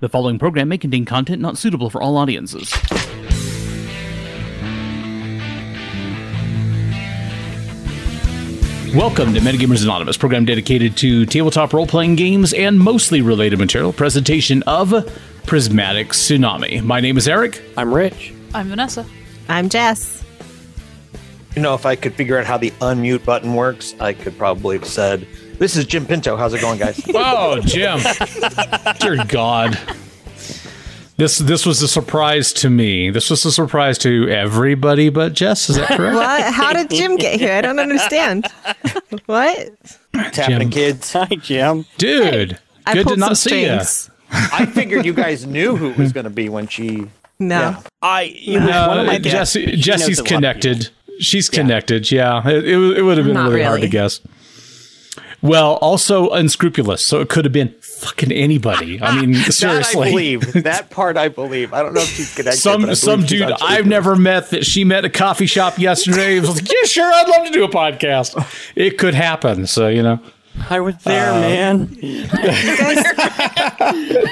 The following program may contain content not suitable for all audiences. Welcome to Metagamers Anonymous, program dedicated to tabletop role playing games and mostly related material. Presentation of Prismatic Tsunami. My name is Eric. I'm Rich. I'm Vanessa. I'm Jess. You know, if I could figure out how the unmute button works, I could probably have said, This is Jim Pinto. How's it going, guys? Oh, Jim. Dear God. This this was a surprise to me. This was a surprise to everybody but Jess. Is that correct? What? How did Jim get here? I don't understand. what? What's happening, kids? Hi, Jim. Dude, I good to not see you. strings. I figured you guys knew who it was going to be when she. No. Yeah. I you know, one of my Uh, Jesse, Jesse's a lot of connected. She's connected. Yeah, it, it, would- it would have been Not really, hard to guess. Well, also unscrupulous, so it could have been fucking anybody. I mean, That I seriously. believe. That part I believe. I don't know if she's connected. but Some I some she's dude I've never met that she met at a coffee shop yesterday. Was like, "Yeah, sure, I'd love to do a podcast." It could happen. So you know, I was there, Uh, man. You guys,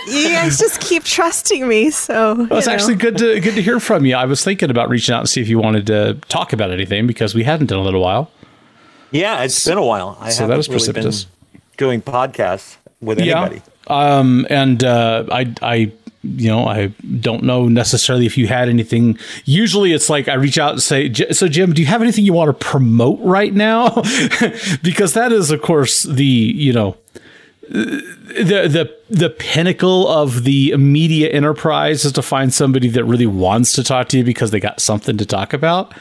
you guys just keep trusting me, so Well, it's know. actually good to good to hear from you. I was thinking about reaching out and see if you wanted to talk about anything because we hadn't in a little while. Yeah, it's been a while. I So haven't that is really precipitous. been doing podcasts with anybody. Yeah. Um, and uh, I, I, you know, I don't know necessarily if you had anything. Usually, it's like I reach out and say, "J- "So, Jim, do you have anything you want to promote right now?" because that is, of course, the you know. The the the pinnacle of the media enterprise is to find somebody that really wants to talk to you because they got something to talk about.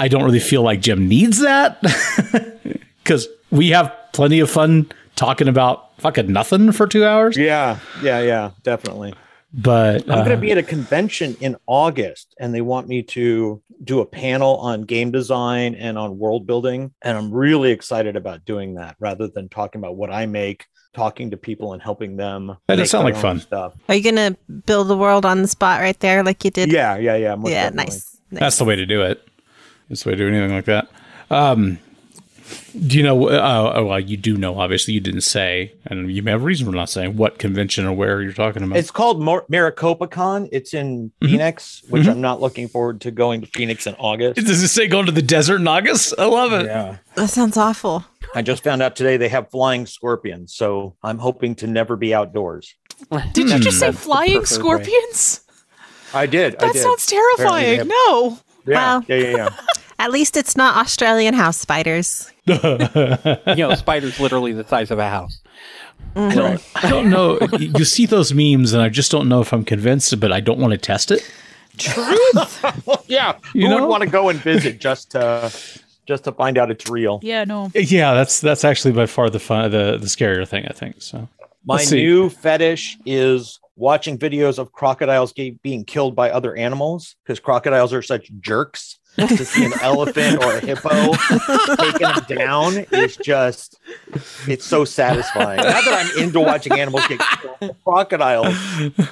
I don't really feel like Jim needs that because we have plenty of fun talking about fucking nothing for two hours. Yeah, yeah, yeah, definitely. But I'm going uh, to be at a convention in August, and they want me to do a panel on game design and on world building. And I'm really excited about doing that rather than talking about what I make, talking to people and helping them. That does sound like fun. Stuff. Are you gonna build the world on the spot right there, like you did? Yeah, yeah, yeah. Yeah, nice. nice. that's the way to do it. That's the way to do anything like that. Um, do you know? Uh, oh, well, you do know. Obviously, you didn't say, and you may have a reason for not saying what convention or where you're talking about. It's called Mar- MaricopaCon. It's in Mm-hmm. Phoenix, which I'm not looking forward to going to Phoenix in August. Does it say going to the desert in August? I love it. Yeah. That sounds awful. I just found out today they have flying scorpions, so I'm hoping to never be outdoors. Did you just say flying preferred way. scorpions? I did. I That did. sounds terrifying. have- No. Yeah, Wow. yeah, yeah, yeah. At least it's not Australian house spiders. You know, spider's literally the size of a house. Mm-hmm. I don't, I don't know. You see those memes, and I just don't know if I'm convinced, but I don't want to test it. Truth. yeah. You Who know? would want to go and visit just to just to find out it's real? Yeah, no. Yeah, that's that's actually by far the fun, the the scarier thing. I think so. My new fetish is watching videos of crocodiles ge- being killed by other animals because crocodiles are such jerks. To see an elephant or a hippo taking them down is just it's so satisfying. Not that I'm into watching animals get killed. Crocodiles,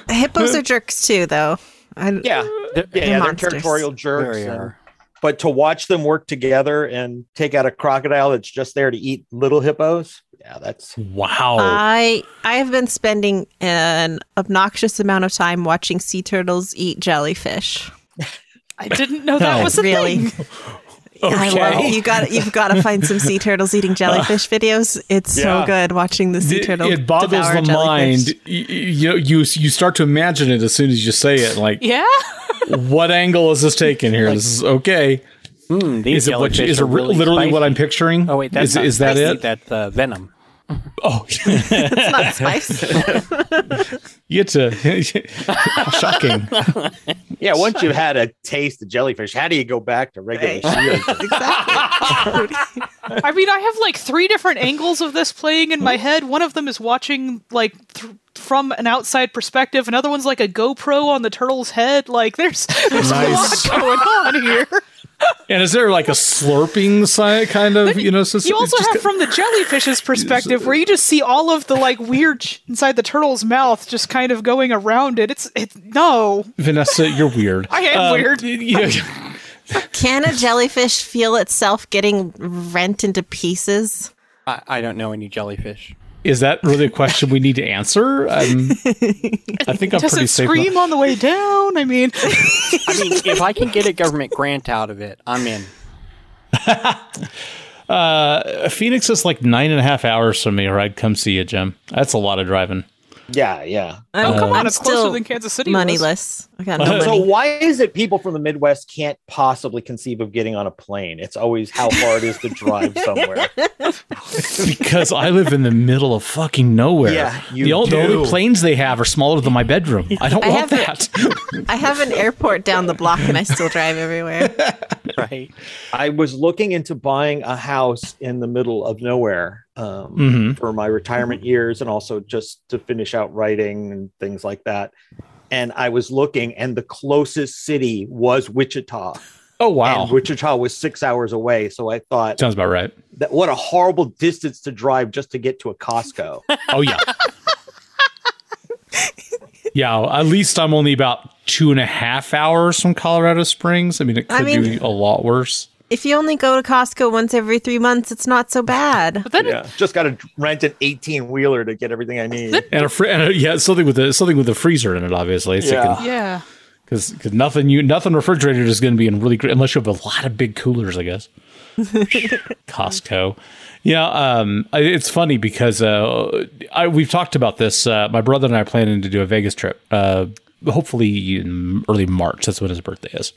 Hippos are jerks too, though. I, yeah, They're- yeah, yeah they're monsters. territorial jerks. There and- are. but to watch them work together and take out a crocodile that's just there to eat little hippos, yeah, that's Wow. I I have been spending an obnoxious amount of time watching sea turtles eat jellyfish. I didn't know that No. was a Really? thing. I love you. Got you've got to find some sea turtles eating jellyfish videos. It's so good watching the sea turtle. it boggles devour the jellyfish. mind. You, you you you start to imagine it as soon as you say it. Like, Yeah? what angle is this taking here? this is okay. Mm, these Is it what? jellyfish Is it really literally what. I'm picturing? Oh wait, that's is, not is that spicy, it? That's uh, venom. Oh, It's not spice. you get to shocking. yeah. Once you've had a taste of jellyfish, how do you go back to regular sea? exactly. I mean, I have like three different angles of this playing in my head. One of them is watching like th- from an outside perspective. Another one's like a GoPro on the turtle's head. Like there's there's Nice. a lot going on here. And is there like a slurping side kind of you know? So You also have from the jellyfish's perspective, where you just see all of the like weird sh- inside the turtle's mouth, just kind of going around it. It's it's no. Vanessa. You're weird. I am Um, weird. yeah. Can a jellyfish feel itself getting rent into pieces? I, I don't know any jellyfish. Is that really a question we need to answer? Um, I think I'm Does pretty it safe. scream on the way down? I mean, I mean, if I can get a government grant out of it, I'm in. Uh, Phoenix is like nine and a half hours from me, or I'd come see you, Jim. That's a lot of driving. Yeah, yeah. I'm, come on, I'm it's closer still than Kansas City was. moneyless. I got no So why is it people from the Midwest can't possibly conceive of getting on a plane? It's always how far it is to drive somewhere. because I live in the middle of fucking nowhere. Yeah, you the, old, the only planes they have are smaller than my bedroom. I don't I want have that. I have an airport down the block and I still drive everywhere. Right. I was looking into buying a house in the middle of nowhere um, Mhm. for my retirement years and also just to finish out writing and things like that. And I was looking, and the closest city was Wichita. Oh wow, And Wichita was six hours away. So I thought sounds about right. that what a horrible distance to drive just to get to a Costco. Oh yeah, yeah. At least I'm only about two and a half hours from Colorado Springs. I mean, it I could mean- be a lot worse. If you only go to Costco once every three months, it's not so bad. But then yeah, just got to rent an 18 wheeler to get everything I need. And a, fr- and a yeah, something with a something with a freezer in it, obviously. So Yeah. yeah. because because nothing you nothing refrigerated is going to be in really great unless you have a lot of big coolers, I guess. Costco. Yeah, um, I- it's funny because uh, I, we've talked about this. Uh, my brother and I are planning to do a Vegas trip, uh, hopefully in early March. That's when his birthday is.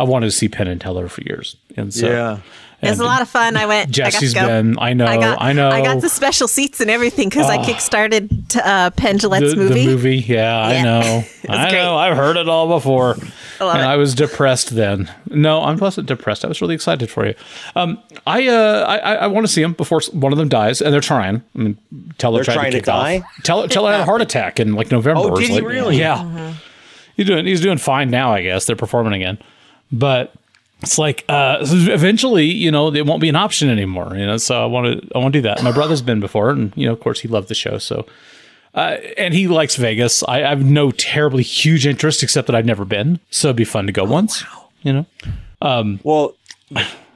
I wanted to see Penn and Teller for years, and so yeah. It was a lot of fun. I went. Jesse's I got to go. been. I know. I got, I know. I got the special seats and everything because I kickstarted t- uh, Penn Jillette's the, movie. the movie. Yeah, I know. I great. know. I've heard it all before. I love and it. I was depressed then. No, I wasn't depressed. I was really excited for you. Um, I uh, I, I, I want to see them before one of them dies, and they're trying. I mean, Teller They're tried trying to to kick off. die? Teller, Teller had a heart attack in like November. Oh, did he like- really? Yeah. Mm-hmm. He's doing. He's doing fine now. I guess they're performing again, but. It's like uh, eventually, you know, it won't be an option anymore. You know, so I want to, I want to do that. My brother's been before, and you know, of course, he loved the show. So uh, and he likes Vegas. I, I have no terribly huge interest, except that I've never been. So it'd be fun to go once. You know, Well,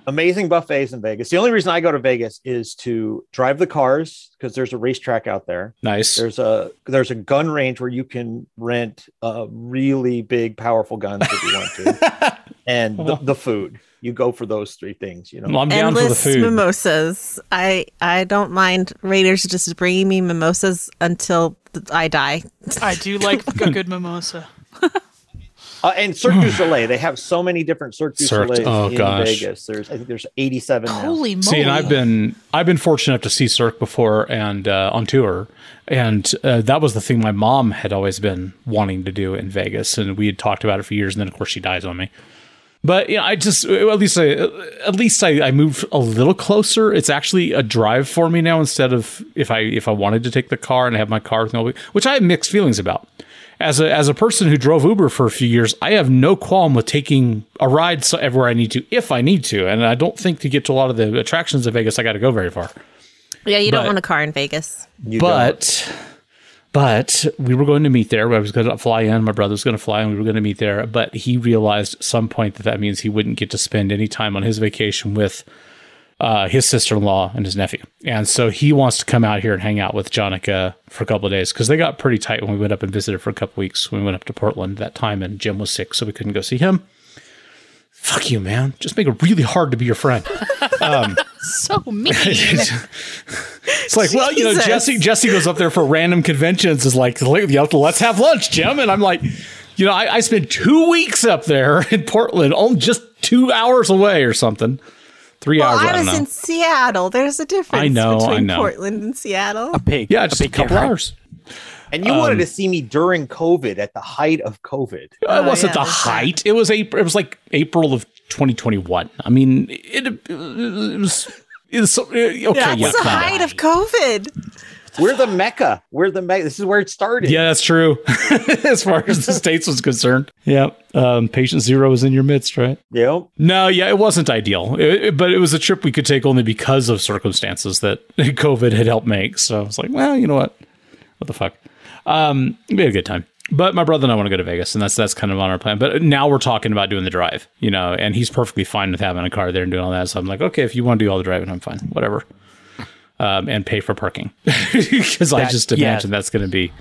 amazing buffets in Vegas. The only reason I go to Vegas is to drive the cars because there's a racetrack out there. nice. There's a there's a gun range where you can rent uh, really big, powerful guns if you want to, and the, the food. You go for those three things. You know. Well, I'm down for the Endless food. mimosas. I I don't mind Raiders just bringing me mimosas until I die. I do like a good mimosa. Uh, and Cirque du Soleil, they have so many different Cirque du Cirque- Soleils oh, in gosh. Vegas. There's I think there's 87 now. Holy moly! See, and I've been I've been fortunate enough to see Cirque before and uh, on tour, and uh, that was the thing my mom had always been wanting to do in Vegas, and we had talked about it for years, and then of course she dies on me. But you know, I just at least I at least I, I moved a little closer. It's actually a drive for me now instead of if I if I wanted to take the car and have my car with me, which I have mixed feelings about. As a as a person who drove Uber for a few years, I have no qualm with taking a ride so everywhere I need to if I need to, and I don't think to get to a lot of the attractions of Vegas, I got to go very far. Yeah, you But- don't want a car in Vegas. You don't. But we were going to meet there. I was going to fly in. My brother was going to fly, and we were going to meet there. But he realized at some point that that means he wouldn't get to spend any time on his vacation with uh, his sister-in-law and his nephew. And so he wants to come out here and hang out with Jonica for a couple of days because they got pretty tight when we went up and visited for a couple weeks. We went up to Portland that time, and Jim was sick, so we couldn't go see him. Fuck you, man! Just make it really hard to be your friend. Um, so mean. It's like, well, you know, Jesse Jesse goes up there for random conventions. Is like, "Let- you know, let's have lunch, Jim. And I'm like, you know, I, I spent two weeks up there in Portland, only just two hours away or something. Three Well, hours. I, I was know. in Seattle. There's a difference I know, I know. Portland and Seattle. A pig. yeah, just a big couple difference. hours. And you Um, wanted to see me during COVID at the height of COVID. it wasn't yeah, the that's right. height. It was April. It was like April of 2021. I mean, it, it was. It was so, okay, yeah, the come height of COVID. We're the mecca. We're the mecca. This is where it started. Yeah, that's true. as far as the states was concerned. Yeah. Um, patient zero is in your midst, right? Yep. No, yeah, it wasn't ideal, It- it- but it was a trip we could take only because of circumstances that COVID had helped make. So I was like, well, you know what? What the fuck? Um, we had a good time. But my brother and I want to go to Vegas, and that's that's kind of on our plan. But now we're talking about doing the drive, you know, and he's perfectly fine with having a car there and doing all that. So I'm like, okay, if you want to do all the driving, I'm fine, whatever. um, and pay for parking because I That- just yeah. imagine that's going to be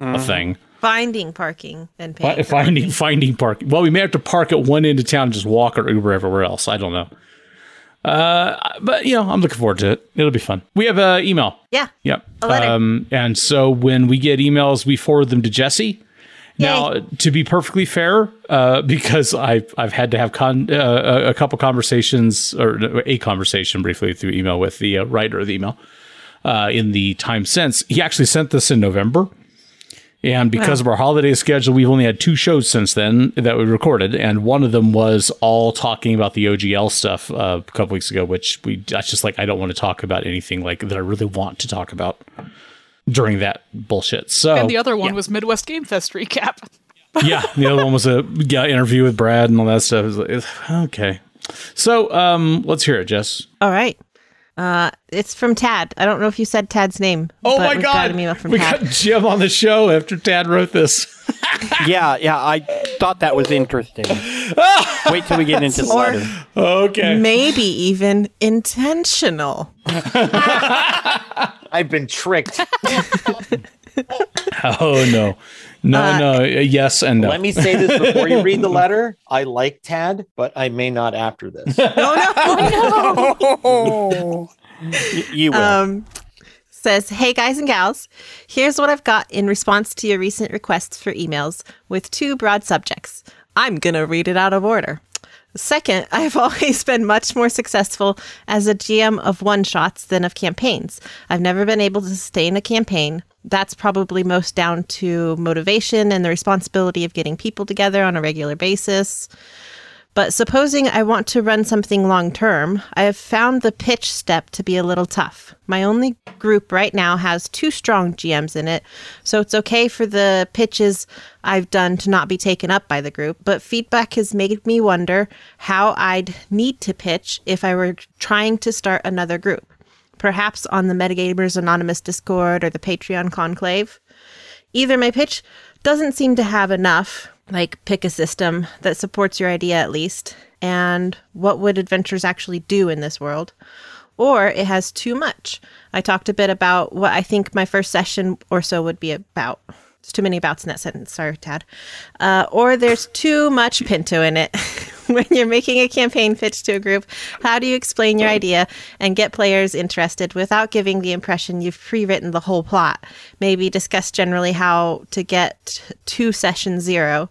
a thing. Finding parking and paying. Fi- for finding finding parking. Well, we may have to park at one end of town and just walk or Uber everywhere else. I don't know. Uh, but you know, I'm looking forward to it. It'll be fun. We have an email. Yeah. Yep. A letter. Um, and so when we get emails, we forward them to Jesse. Now, to be perfectly fair, uh, because I've I've had to have con- uh, a a couple conversations or a conversation briefly through email with the uh, writer of the email uh, in the time since. He actually sent this in November, and because of our holiday schedule, we've only had two shows since then that we recorded, and one of them was all talking about the OGL stuff uh, a couple weeks ago, which we that's just like I don't want to talk about anything like that I really want to talk about during that bullshit. So And the other one was Midwest Game Fest recap. yeah, the other one was a yeah, interview with Brad and all that stuff. It was like, okay, so um, let's hear it, Jess. All right. Uh, it's from Tad. I don't know if you said Tad's name. Oh but my we've god, Got an email from we Tad. got Jim on the show after Tad wrote this. yeah, yeah, I thought that was interesting. Wait till we get into the Or- letter. Okay, Maybe even intentional. I've been tricked. Oh no, no, Uh, no, yes and no. Let me say this before you read the letter. I like Tad, but I may not after this. Y- you will. Um, says, Hey guys and gals, here's what I've got in response to your recent requests for emails with two broad subjects. I'm going to read it out of order. Second, I've always been much more successful as a GM of one shots than of campaigns. I've never been able to sustain a campaign. That's probably most down to motivation and the responsibility of getting people together on a regular basis. But supposing I want to run something long term, I have found the pitch step to be a little tough. My only group right now has two strong GMs in it, so it's okay for the pitches I've done to not be taken up by the group. But feedback has made me wonder how I'd need to pitch if I were trying to start another group, perhaps on the Metagamers Anonymous Discord or the Patreon Conclave. Either my pitch doesn't seem to have enough, like pick a system that supports your idea at least, and what would adventures actually do in this world, or it has too much. I talked a bit about what I think my first session or so would be about. It's too many abouts in that sentence. Sorry, Tad. Uh, or there's too much Pinto in it. when you're making a campaign pitch to a group, how do you explain your idea and get players interested without giving the impression you've pre written the whole plot? Maybe discuss generally how to get to session zero.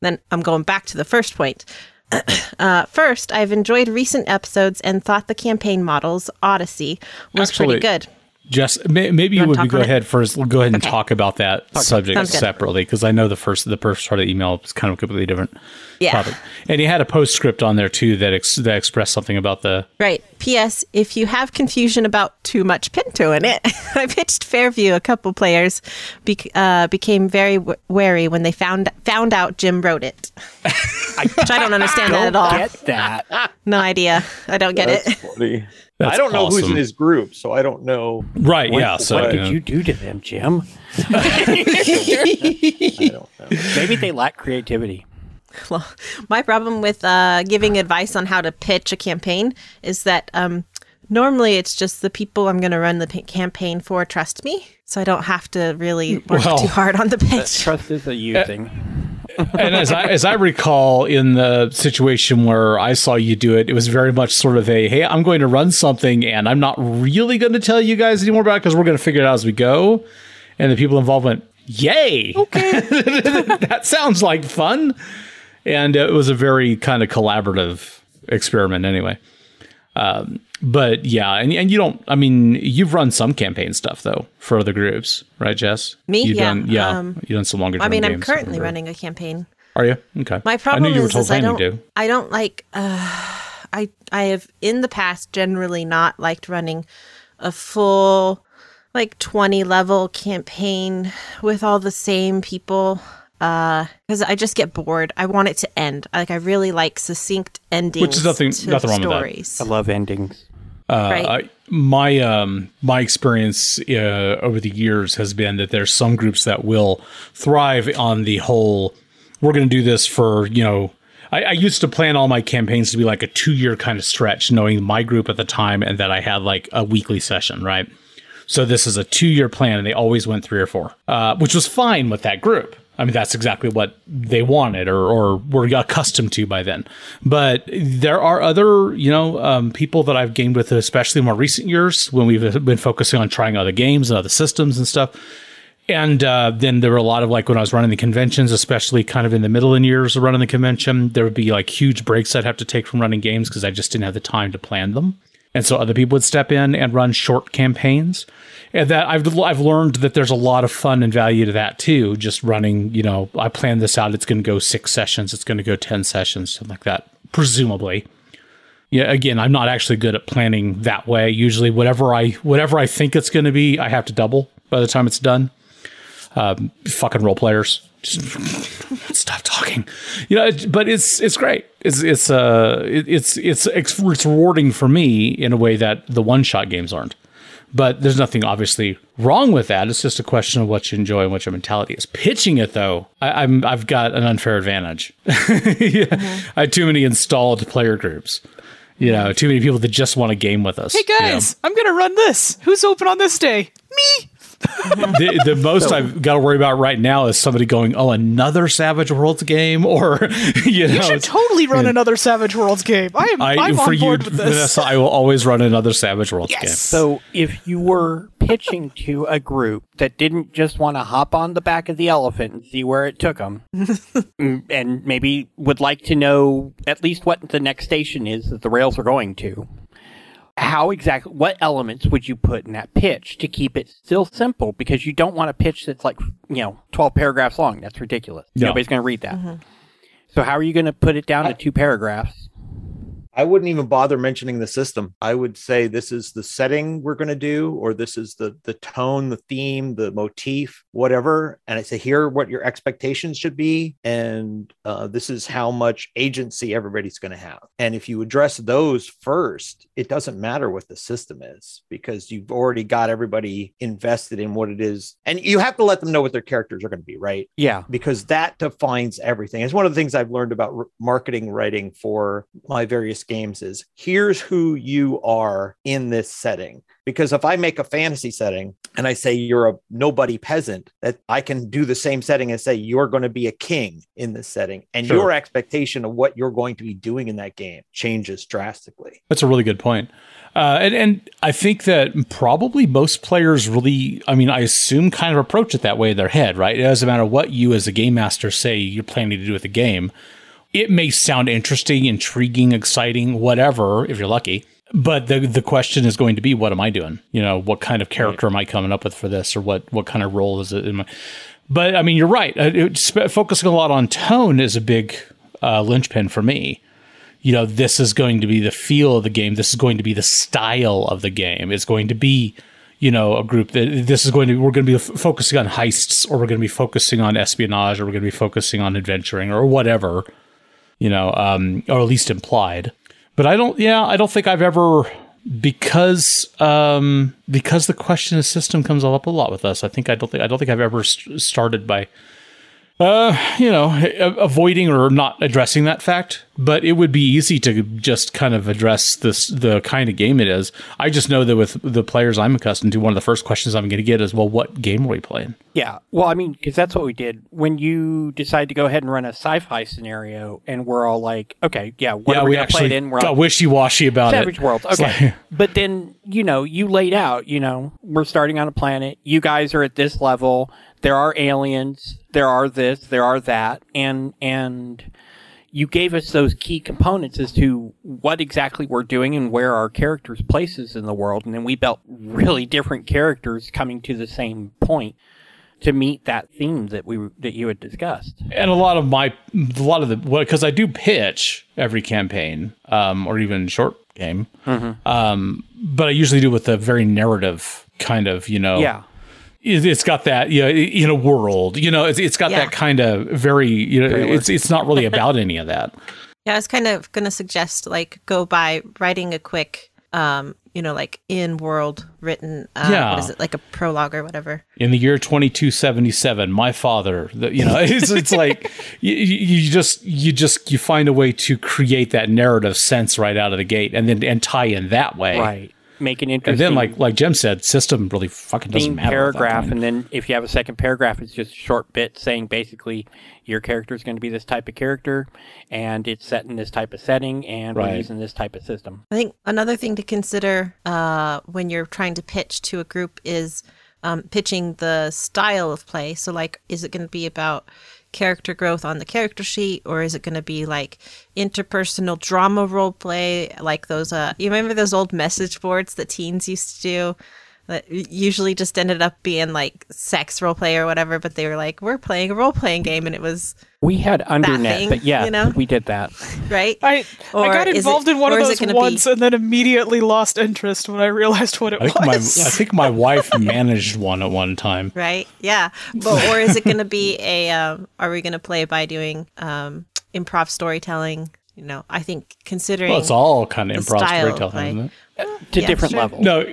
Then I'm going back to the first point. Uh, first, I've enjoyed recent episodes and thought the campaign models, Odyssey, was Actually, pretty good. Jess, may, maybe you wanna would go on it? ahead first. Go ahead and talk about that subject Sounds separately because I know the first the first part of the email is kind of completely different. Yeah. topic. and he had a postscript on there too that ex- that expressed something about the Right. P.S. If you have confusion about too much Pinto in it, I pitched Fairview. A couple players bec uh, became very w- wary when they found found out Jim wrote it. Which I don't understand that at all. Get that. no idea. I don't get That's it. funny. That's I don't know who's in his group, so I don't know. right. yeah. So what you did you do to them, Jim? I don't know. Maybe they lack creativity. Well, my problem with uh, giving advice on how to pitch a campaign is that um, normally it's just the people I'm going to run the p- campaign for trust me, so I don't have to really work Well- too hard on the pitch. Trust is a you thing. And as I as I recall in the situation where I saw you do it, it was very much sort of a hey, I'm going to run something and I'm not really going to tell you guys anymore about it because we're going to figure it out as we go. And the people involved went, "Yay! Okay, that sounds like fun." And it was a very kind of collaborative experiment, anyway. Um, but yeah, and and you don't. I mean, you've run some campaign stuff though for other groups, right, Jess? Me? You've Yeah, Done, yeah, um, you've done some longer. I mean, I'm currently running a campaign. Are you okay? My I problem knew you were is, told is I don't to. I don't like uh, I I have in the past generally not liked running a full like 20 level campaign with all the same people uh cuz I just get bored. I want it to end. Like I really like succinct endings Which is nothing- to nothing wrong with that. stories. I love endings. Uh, Right. I- my um my experience uh, over the years has been that there's some groups that will thrive on the whole. We're going to do this for you know I, I used to plan all my campaigns to be like a two year kind of stretch, knowing my group at the time and that I had like a weekly session, right? So this is a two year plan, and they always went three or four, uh, which was fine with that group. I mean, that's exactly what they wanted or, or were accustomed to by then. But there are other, you know, um, people that I've gamed with, especially more recent years when we've been focusing on trying other games and other systems and stuff. And uh, then there were a lot of like when I was running the conventions, especially kind of in the middle in years of running the convention, there would be like huge breaks I'd have to take from running games because I just didn't have the time to plan them. And so other people would step in and run short campaigns. And that I've I've learned that there's a lot of fun and value to that too. Just running, you know, I plan this out. It's going to go six sessions. It's going to go ten sessions, something like that, presumably. Yeah. Again, I'm not actually good at planning that way. Usually, whatever I whatever I think it's going to be, I have to double by the time it's done. Um, fucking role players, just stop talking. You know, but it's it's great. It's it's uh it, it's it's it's rewarding for me in a way that the one shot games aren't. But there's nothing obviously wrong with that. It's just a question of what you enjoy and what your mentality is. Pitching it though, I, am I've got an unfair advantage. yeah. mm-hmm. I have too many installed player groups. You know, too many people that just want to game with us. Hey guys, you know? I'm gonna run this. Who's open on this day? Me the, the, most so, I've got to worry about right now is somebody going, "Oh, another Savage Worlds game," or you know, you should totally run another Savage Worlds game. I am. I, I'm for on board you, with this. Vanessa, I will always run another Savage Worlds yes. game. So, if you were pitching to a group that didn't just want to hop on the back of the elephant and see where it took them, mm, and maybe would like to know at least what the next station is that the rails are going to, how exactly what elements would you put in that pitch to keep it still simple? Because you don't want a pitch that's like you know 12 paragraphs long. That's ridiculous. No. nobody's going to read that. Mm-hmm. so how are you going to put it down I, to two paragraphs I wouldn't even bother mentioning the system. I would say this is the setting we're going to do, or this is the the tone, the theme, the motif, whatever. And I say here what your expectations should be, and uh, this is how much agency everybody's going to have. And if you address those first, it doesn't matter what the system is because you've already got everybody invested in what it is, and you have to let them know what their characters are going to be, right? Yeah, because that defines everything. It's one of the things I've learned about r- marketing writing for my various games is here's who you are in this setting. Because if I make a fantasy setting and I say you're a nobody peasant, that I can do the same setting and say you're going to be a king in this setting. And sure. your expectation of what you're going to be doing in that game changes drastically. That's a really good point. Uh, and, and I think that probably most players really, I mean, I assume kind of approach it that way in their head, right? It doesn't matter what you as a game master say you're planning to do with the game it may sound interesting, intriguing, exciting, whatever, if you're lucky. But the the question is going to be, what am I doing? You know, what kind of character right. am I coming up with for this, or what what kind of role is it in my? But I mean, you're right. Uh, focusing a lot on tone is a big uh, linchpin for me. You know, this is going to be the feel of the game. This is going to be the style of the game. It's going to be you know, a group that this is going to, we're going to be f- focusing on heists or we're going to be focusing on espionage or we're going to be focusing on adventuring or whatever you know, um, or at least implied. But I don't, yeah, I don't think I've ever because um, because the question of system comes up a lot with us. I think I don't think I don't think I've ever st- started by uh, you know, avoiding or not addressing that fact. But it would be easy to just kind of address this the kind of game it is. I just know that with the players I'm accustomed to, one of the first questions I'm going to get is, "Well, what game are we playing?" Yeah, well, I mean, because that's what we did when you decided to go ahead and run a sci-fi scenario, and we're all like, "Okay, yeah, what yeah, are we, we actually play it in?" We're got wishy-washy about Savage it. Savage Worlds, okay. Like, but then you know, you laid out, you know, we're starting on a planet. You guys are at this level there are aliens, there are this, there are that, and and you gave us those key components as to what exactly we're doing and where our characters' places in the world, and then we built really different characters coming to the same point to meet that theme that we that you had discussed. And a lot of my a lot of the because I do pitch every campaign um, or even short game, mm-hmm. um, but I usually do with a very narrative kind of you know yeah it's got that you know in a world you know it's, it's got yeah. that kind of very you know it's it's not really about any of that yeah i was kind of going to suggest like go by writing a quick um, you know, like in world written. Uh, Yeah. What is it? Like a prologue or whatever. in the year 2277 my father the, you know it's, it's like you, you just you just you find a way to create that narrative sense right out of the gate and then and tie in that way Right. Make an and interesting then like like jim said system really fucking doesn't matter paragraph, and then if you have a second paragraph, it's just a short bit saying basically your character is going to be this type of character, and it's set in this type of setting, and Right. we're using this type of system. I think another thing to consider uh, when you're trying to pitch to a group is um, pitching the style of play. So, like, is it going to be about character growth on the character sheet, or is it going to be like interpersonal drama role play, like those? Uh, you remember those old message boards that teens used to do? That usually just ended up being like sex role play or whatever, but they were like, "We're playing a role playing game," and it was We had undernet, thing, but yeah, you know? we did that. right. I I got is it- involved in one of those gonna be- once and then immediately lost interest when I realized what it I think my was. I think my wife managed one at one time. right yeah but or is it going to be a um, are we going to play by doing um improv storytelling you know i think considering Well, it's all kind of improv storytelling, isn't it? To Yeah, different sure. levels. No,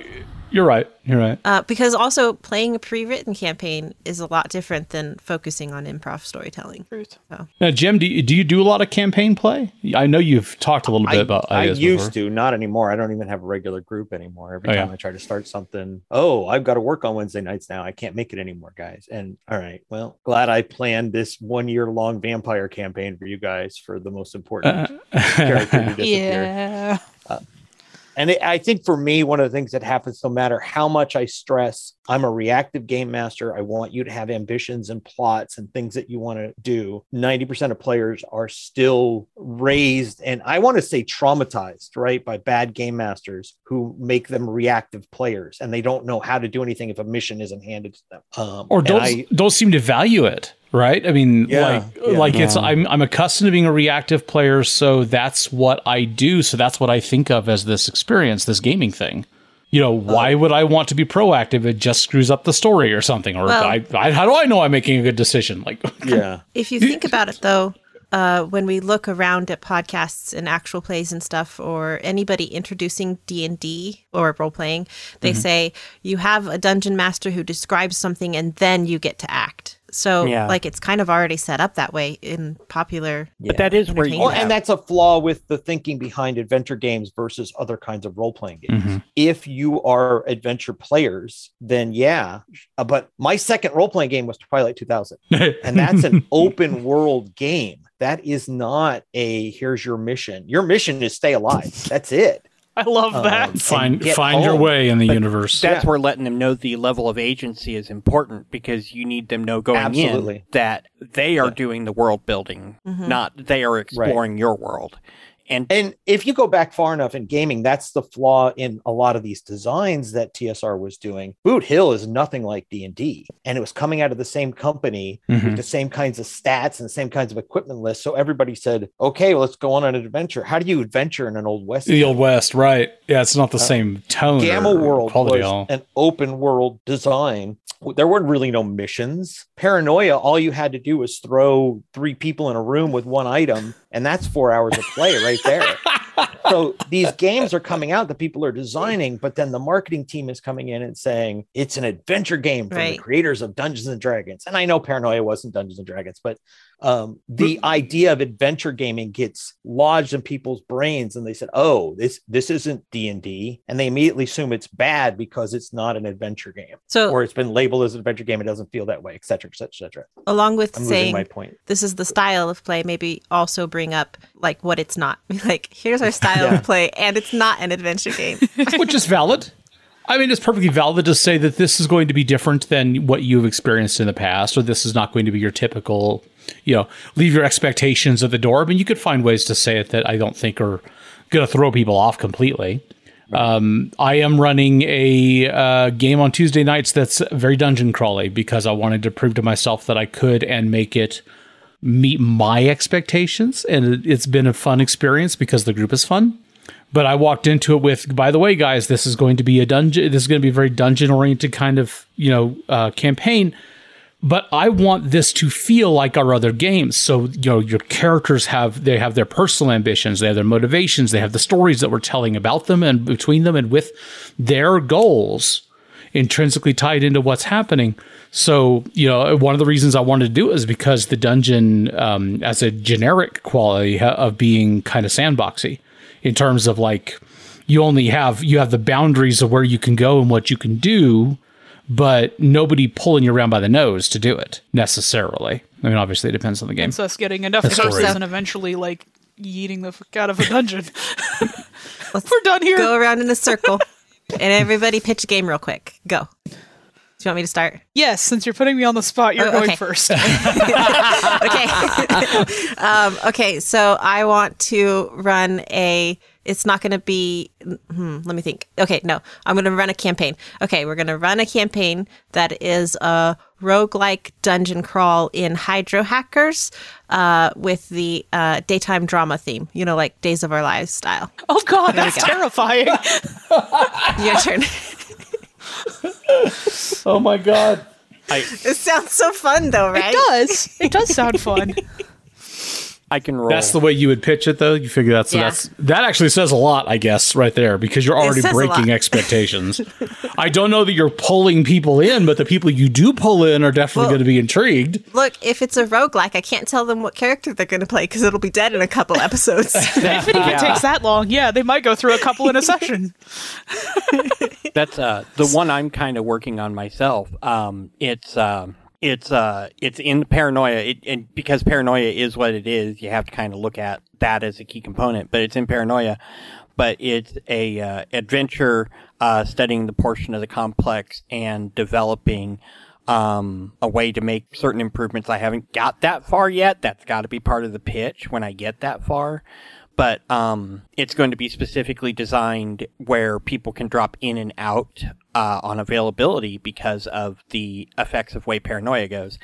you're right. You're right. uh, because also playing a pre-written campaign is a lot different than focusing on improv storytelling Truth. Now, Jim, do you, do you do a lot of campaign play? I know you've talked a little bit I, about I ideas used before. to, not anymore. I don't even have a regular group anymore. Every Oh, time yeah. I try to start something, oh, I've got to work on Wednesday nights now. I can't make it anymore, guys. And all right, well, glad I planned this one year long vampire campaign for you guys for the most important character to disappear. Yeah. And it, I think for me, one of the things that happens, no matter how much I stress, I'm a reactive game master. I want you to have ambitions and plots and things that you want to do. 90% of players are still raised, and I want to say traumatized, right, by bad game masters who make them reactive players and they don't know how to do anything if a mission isn't handed to them. Um, or don't I- don't seem to value it right? I mean Yeah, like yeah. like it's i'm i'm accustomed to being a reactive player so that's what i do. So that's what i think of as this experience this gaming thing. You know why would i want to be proactive? It just screws up the story or something or Well- I, I how do i know i'm making a good decision? Like yeah. if you think about it though uh, when we look around at podcasts and actual plays and stuff or anybody introducing d&d or role-playing they Mm-hmm. say you have a dungeon master who describes something and then you get to act so Yeah. like it's kind of already set up that way in popular But that is where you Well, and that's a flaw with the thinking behind adventure games versus other kinds of role playing games. If you are adventure players, then yeah. Uh, but my second role playing game was Twilight 2000, and that's an open world game. That is not a here's your mission. Your mission is stay alive. That's it. I love that. Um, find and get your way in the universe that's Yeah. where letting them know the level of agency is important because you need them know going Absolutely. in that they are Yeah. doing the world building, Mhm. not they are exploring your world. And And if you go back far enough in gaming, that's the flaw in a lot of these designs that TSR was doing. Boot Hill is nothing like D&D, and it was coming out of the same company Mhm. with the same kinds of stats and the same kinds of equipment lists. So everybody said, "Okay, well, let's go on an adventure." How do you adventure in an old west? the old west right yeah it's not the same tone Gamma World was all. an open world design. There weren't really no missions. Paranoia, all you had to do was throw three people in a room with one item, and that's four hours of play right there. so these games are coming out that people are designing, but then the marketing team is coming in and saying it's an adventure game from the creators of Dungeons and Dragons. And I know Paranoia wasn't Dungeons and Dragons, but um, the idea of adventure gaming gets lodged in people's brains, and they said, "Oh, this this isn't D and D," and they immediately assume it's bad because it's not an adventure game, so or it's been labeled as an adventure game. It doesn't feel that way, et cetera, et cetera, along with I'm saying my point. this is the style of play maybe also bring up like what it's not like here's our style Yeah. of play and it's not an adventure game which is valid. I mean, it's perfectly valid to say that this is going to be different than what you've experienced in the past, or this is not going to be your typical, you know, leave your expectations at the door. I mean, you could find ways to say it that I don't think are going to throw people off completely. Um, I am running a uh, game on Tuesday nights that's very dungeon crawly because I wanted to prove to myself that I could and make it meet my expectations. And it- it's been a fun experience because the group is fun but I walked into it with, by the way, guys, this is going to be a dungeon. This is going to be a very dungeon oriented kind of, you know, uh, campaign. But I want this to feel like our other games. So, you know, your characters have they have their personal ambitions, they have their motivations, they have the stories that we're telling about them and between them and with their goals intrinsically tied into what's happening. So, you know, one of the reasons I wanted to do it is because the dungeon, um, as a generic quality of being kind of sandboxy in terms of like, you only have you have the boundaries of where you can go and what you can do, but nobody pulling you around by the nose to do it necessarily. I mean, obviously, it depends on the game. It's us getting enough That's curses and eventually like yeeting the fuck out of a dungeon. We're done here. Go around in a circle and everybody pitch a game real quick. Go. Do you want me to start? Yes, since you're putting me on the spot, you're Oh, going first. okay. um, okay. So I want to run a. It's not going to be. Hmm, let me think. Okay, no, I'm going to run a campaign. Okay, we're going to run a campaign that is a roguelike dungeon crawl in Hydro Hackers uh, with the uh, daytime drama theme. You know, like Days of Our Lives style. oh god, we that's go. terrifying. Your turn. Oh my god! it sounds so fun, though, right? It does. It does sound fun. I can roll. That's the way you would pitch it, though. You figure that's Yeah. that's that actually says a lot, I guess, right there, because you're already breaking expectations. I don't know that you're pulling people in, but the people you do pull in are definitely Well- going to be intrigued. Look, if it's a roguelike, I can't tell them what character they're going to play because it'll be dead in a couple episodes. if it even Yeah. takes that long, yeah, they might go through a couple in a session. That's uh the one I'm kind of working on myself. Um, it's um, it's uh, it's in paranoia. It, and because paranoia is what it is, you have to kind of look at that as a key component. But it's in paranoia. But it's a uh, adventure uh, studying the portion of the complex and developing um, a way to make certain improvements. I haven't got that far yet. That's got to be part of the pitch when I get that far but um, it's going to be specifically designed where people can drop in and out uh, on availability because of the effects of way paranoia goes.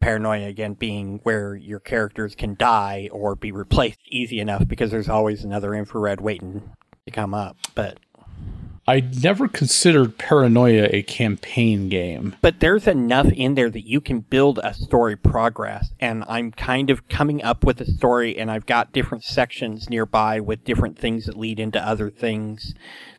Paranoia again being where your characters can die or be replaced easy enough because there's always another infrared waiting to come up. But I never considered Paranoia a campaign game. but there's enough in there that you can build a story progress and i'm kind of coming up with a story and i've got different sections nearby with different things that lead into other things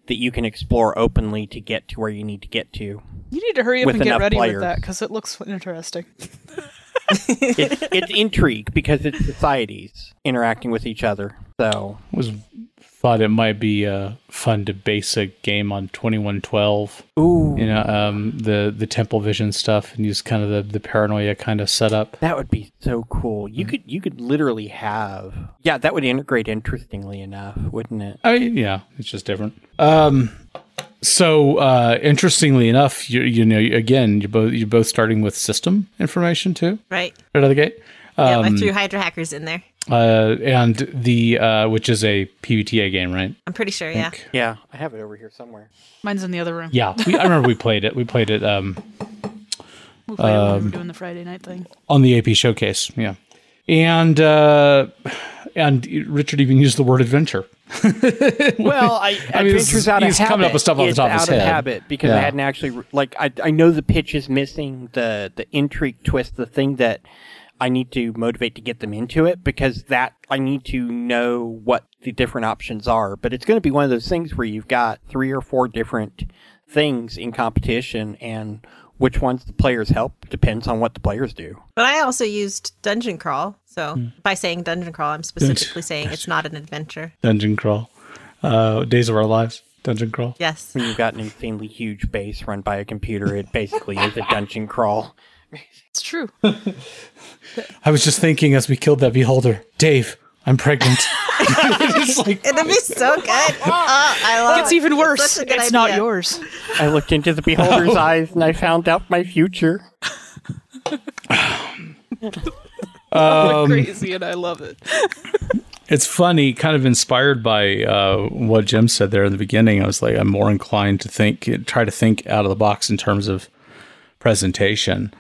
that you can explore openly to get to where you need to get to You need to hurry up and get ready players. with that because it looks interesting. it's, it's intrigue because it's societies interacting with each other so Was thought it might be uh, fun to base a game on 2112. ooh You know, um, the the Temple Vision stuff, and use kind of the the Paranoia kind of setup. that would be so cool you could you could literally have yeah that would integrate interestingly enough wouldn't it I mean, yeah, it's just different. Um, so uh, interestingly enough, you you know, again, you're both you're both starting with system information too, right? right out of the gate. Yeah, I Um, threw Hydra Hackers in there. Uh, and the uh, which is a PBTA game, right? I'm pretty sure, yeah. Yeah i have it over here somewhere Mine's in the other room. Yeah, we, I remember we played it. We played it um, We'll play it when Um, we're doing the Friday night thing. on the AP showcase. Yeah, and uh, and Richard even used the word adventure. Well, I, I mean, adventures this- out of he's habit. coming up with stuff off the It's top of his out head. habit because I hadn't actually like I I know the pitch is missing the the intrigue twist, the thing that I need to motivate to get them into it because that I need to know what the different options are. But it's going to be one of those things where you've got three or four different things in competition and which ones the players help depends on what the players do. But I also used Dungeon Crawl. So Hmm. by saying Dungeon Crawl, I'm specifically saying it's not an adventure. Dungeon crawl, uh, Days of Our Lives, dungeon crawl. Yes. When you've got an insanely huge base run by a computer, it basically is a dungeon crawl. It's true. I was just thinking as we killed that beholder, Dave, I'm pregnant. it's like It'd be so good. Oh, I love It's it. even worse. such a It's, not yours. I looked into the beholder's eyes and I found out my future. Um, Crazy, and I love it. It's funny, kind of inspired by uh, what Jim said there in the beginning. I was like, I'm more inclined to think, try to think out of the box in terms of presentation.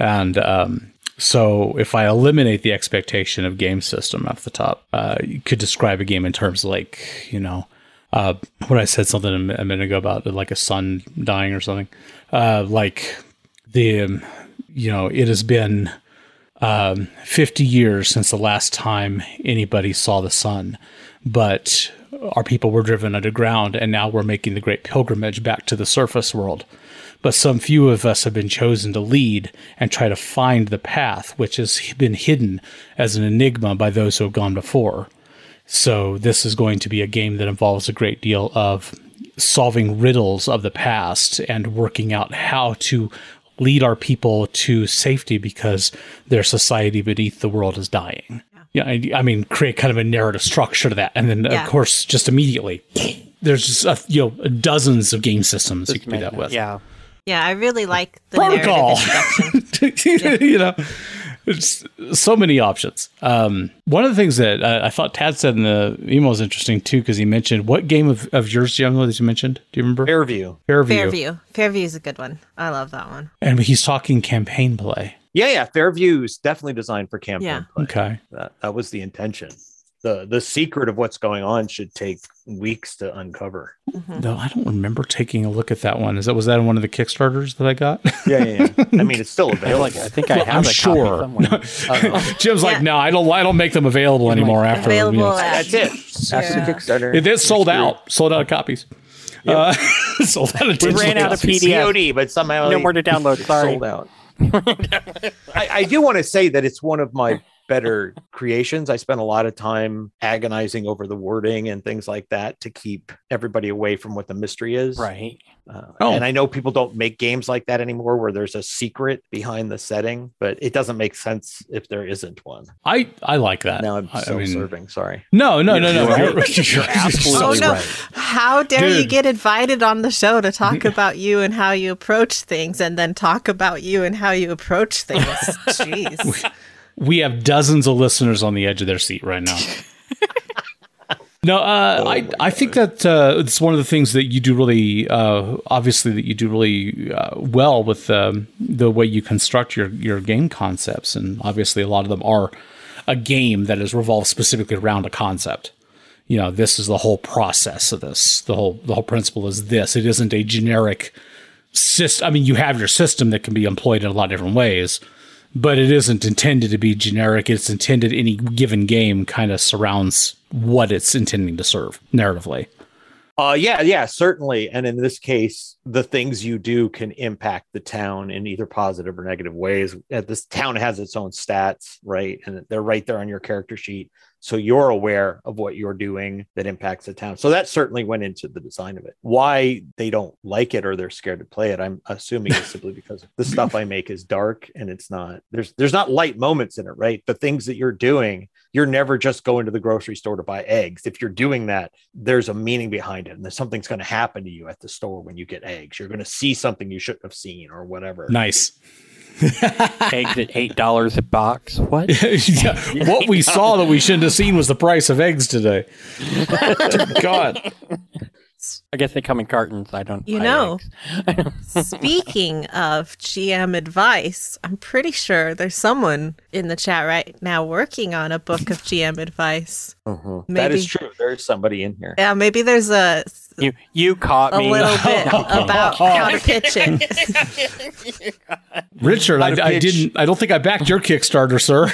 And um, so, if I eliminate the expectation of game system off the top, uh, you could describe a game in terms like, you know, uh, when I said something a a minute ago about like a son dying or something, uh, like the um, you know, it has been um, 50 years since the last time anybody saw the sun, but our people were driven underground, and now we're making the great pilgrimage back to the surface world. But some few of us have been chosen to lead and try to find the path, which has been hidden as an enigma by those who have gone before. So, this is going to be a game that involves a great deal of solving riddles of the past and working out how to lead our people to safety because their society beneath the world is dying. Yeah, I, I mean, create kind of a narrative structure to that, and then Yeah. of course, just immediately, there's just uh, you know dozens of game systems you can do that with. Yeah. Yeah, I really like the Protocol. narrative instruction. you know, it's so many options. Um, one of the things that uh, I thought Tad said in the email was interesting too, because he mentioned what game of, of yours, Jungle, that you mentioned? Do you remember? Fairview. Fairview. Fairview. Fairview is a good one. I love that one. And he's talking campaign play. Yeah, yeah. Fairview is definitely designed for campaign Yeah. play. Okay. That, that was the intention. The the secret of what's going on should take weeks to uncover. Though I don't remember taking a look at that one. Is that was that in one of the Kickstarters that I got? Yeah, yeah. yeah. I mean, it's still available. like I think I have I'm a sure. copy somewhere. Jim's like, Yeah. no, I don't. I don't make them available anymore. After you Available know, at- That's it. That's Yeah. the Kickstarter. it is sold out. Sold out of copies. Uh, sold out of We ran out of copies. PDF. COD, but somehow No more to download. Sorry. sold out. I, I do want to say that it's one of my better creations. I spent a lot of time agonizing over the wording and things like that to keep everybody away from what the mystery is. Right. Uh, Oh. And I know people don't make games like that anymore where there's a secret behind the setting, but it doesn't make sense if there isn't one. I I like that. Now I'm I- I self mean- serving. Sorry. No, no, no, no. You're You're, you're, You're absolutely Oh, no. right. How dare you get invited on the show to talk about you and how you approach things and then talk about you and how you approach things? Jeez. We have dozens of listeners on the edge of their seat right now. no, uh, I I think that uh, it's one of the things that you do really uh, obviously that you do really uh, well with um, the way you construct your your game concepts, and obviously a lot of them are a game that is revolved specifically around a concept. You know, this is the whole process of this. The whole the whole principle is this. It isn't a generic system. I mean, you have your system that can be employed in a lot of different ways, but it isn't intended to be generic. It's intended any given game kind of surrounds what it's intending to serve narratively. Uh, yeah, yeah, certainly. And in this case, the things you do can impact the town in either positive or negative ways. Uh, This town has its own stats, right? And they're right there on your character sheet. So you're aware of what you're doing that impacts the town. So that certainly went into the design of it. Why they don't like it or they're scared to play it, I'm assuming is simply because the stuff I make is dark and it's not there's there's not light moments in it, right? The things that you're doing, you're never just going to the grocery store to buy eggs. If you're doing that, there's a meaning behind it, and something's going to happen to you at the store when you get eggs. You're going to see something you shouldn't have seen or whatever. Nice. Eggs at eight dollars a box. What? Yeah, what we saw that we shouldn't have seen was the price of eggs today. God. I guess they come in cartons. I don't. You know. Speaking of GM advice, I'm pretty sure there's someone in the chat right now working on a book of GM advice. That Maybe. is true. There's somebody in here. Yeah, maybe there's a You you caught a me. little bit about how to pitch it. Richard, I, I didn't I don't think I backed your Kickstarter, sir.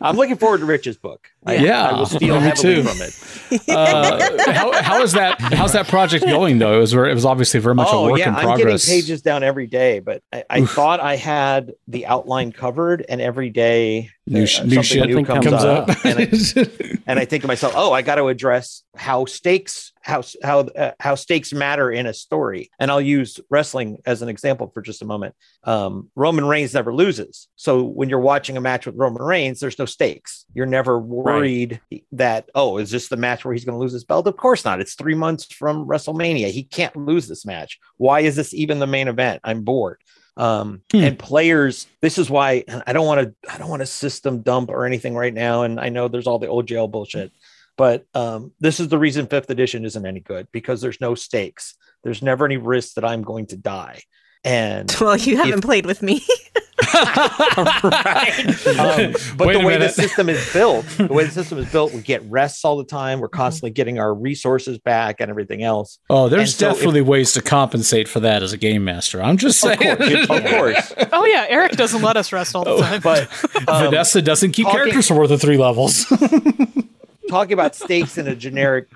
I'm looking forward to Rich's book. I, Yeah, I will steal me heavily too. from it. Uh, how, how is that how's that project going though? It was it was obviously very much a Oh work yeah, in I'm progress. getting pages down every day, but I, I thought I had the outline covered, and every day New uh, new something shit new comes comes, up. up, and, I, and I think to myself, oh, I got to address how stakes how how uh, how stakes matter in a story, and I'll use wrestling as an example for just a moment. Um, Roman Reigns never loses, so when you're watching a match with Roman Reigns, there's no stakes. You're never worried that oh, is this the match where he's going to lose his belt? Of course not. It's three months from WrestleMania. He can't lose this match. Why is this even the main event? I'm bored um Hmm. and players this is why i don't want to i don't want to system dump or anything right now and i know there's all the old jail bullshit but um this is the reason fifth edition isn't any good because there's no stakes there's never any risk that i'm going to die and Well, you haven't If- played with me. Um, but Wait the way the system is built, the way the system is built, we get rests all the time. We're constantly getting our resources back and everything else. Oh, there's And so if- definitely ways to compensate for that as a game master. I'm just saying. Of course. Oh yeah, Eric doesn't let us rest all the time. But um, Vanessa doesn't keep talking- characters for more than three levels. talking about stakes in a generic